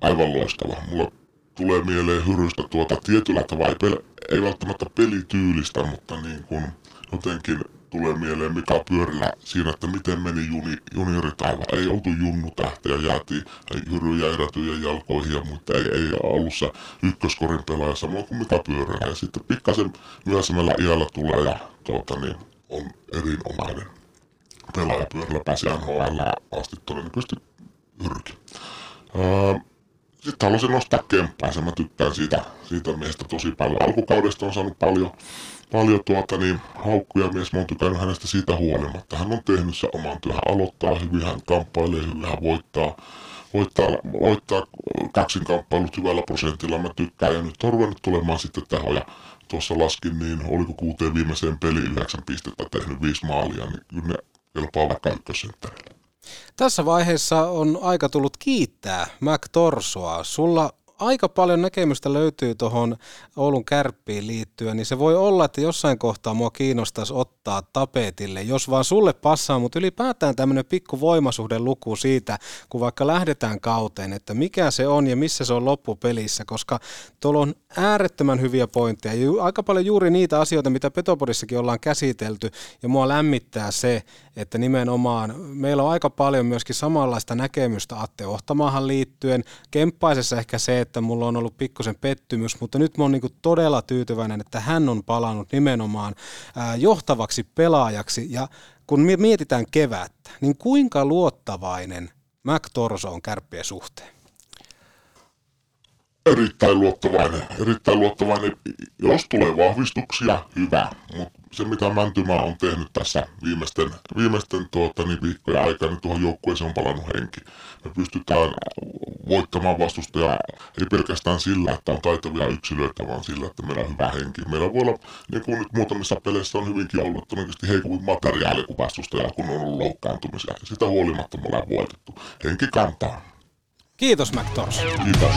aivan loistava. Mulla tulee mieleen Hyrystä tuota tietyllä tavalla, ei, pel- ei välttämättä pelityylistä, mutta niin kuin jotenkin tulee mieleen Mika Pyörillä siinä, että miten meni juni, junioritaiva. Ei oltu junnu tähteä, jäätiin Hyry ja erätyjen jalkoihin ja mutta ei, ei ollut se ykköskorin pelaaja samoin kuin Mika Pyörillä. Ja sitten pikkasen myöhemmällä iällä tulee ja tuota, niin, on erinomainen pelaaja Pyörillä pääsi NHL asti todennäköisesti. Öö, sitten haluaisin nostaa Kemppaisen. Mä tykkään siitä, siitä miestä tosi paljon. Alkukaudesta on saanut paljon, paljon tuota, niin, haukkuja mies. Mä oon tykännyt hänestä siitä huolimatta. Hän on tehnyt se oman työn. Hän aloittaa hyvin, hän kamppailee hyvin, hän voittaa, voittaa, voittaa kaksinkamppailut hyvällä prosentilla. Mä tykkään ja nyt on ruvennut tulemaan sitten tehoja. Tuossa laskin, niin oliko kuuteen viimeiseen peliin yhdeksän pistettä tehnyt viisi maalia, niin kyllä ne kelpaa vaikka ykkössentterille. Tässä vaiheessa on aika tullut kiittää Mac Torsoa. Sulla aika paljon näkemystä löytyy tuohon Oulun kärppiin liittyen, niin se voi olla, että jossain kohtaa mua kiinnostaisi ottaa tapetille, jos vaan sulle passaa, mutta ylipäätään tämmöinen pikku voimasuhden luku siitä, kun vaikka lähdetään kauteen, että mikä se on ja missä se on loppupelissä, koska tuolla on äärettömän hyviä pointteja, aika paljon juuri niitä asioita, mitä Petopodissakin ollaan käsitelty, ja mua lämmittää se, että nimenomaan meillä on aika paljon myöskin samanlaista näkemystä Atte Ohtamaahan liittyen, Kemppaisessa ehkä se, että mulla on ollut pikkusen pettymys, mutta nyt mä oon niin todella tyytyväinen, että hän on palannut nimenomaan johtavaksi pelaajaksi. Ja kun mietitään kevättä, niin kuinka luottavainen Mac Torso on kärppien suhteen? Erittäin luottavainen, erittäin luottavainen. Jos tulee vahvistuksia, hyvä. Mutta se mitä Mäntymä on tehnyt tässä viimeisten, viimeisten tuota, niin viikkojen aikana, niin tuohon joukkueeseen on palannut henki. Me pystytään voittamaan vastustajaa ei pelkästään sillä, että on taitavia yksilöitä, vaan sillä, että meillä on hyvä henki. Meillä voi olla, niin kuin nyt muutamissa peleissä on hyvinkin ollut todennäköisesti heikompi materiaali kuin vastustajalla, kun on ollut loukkaantumisia. Sitä huolimatta me ollaan voitettu. Henki kantaa. Kiitos McTors. Kiitos.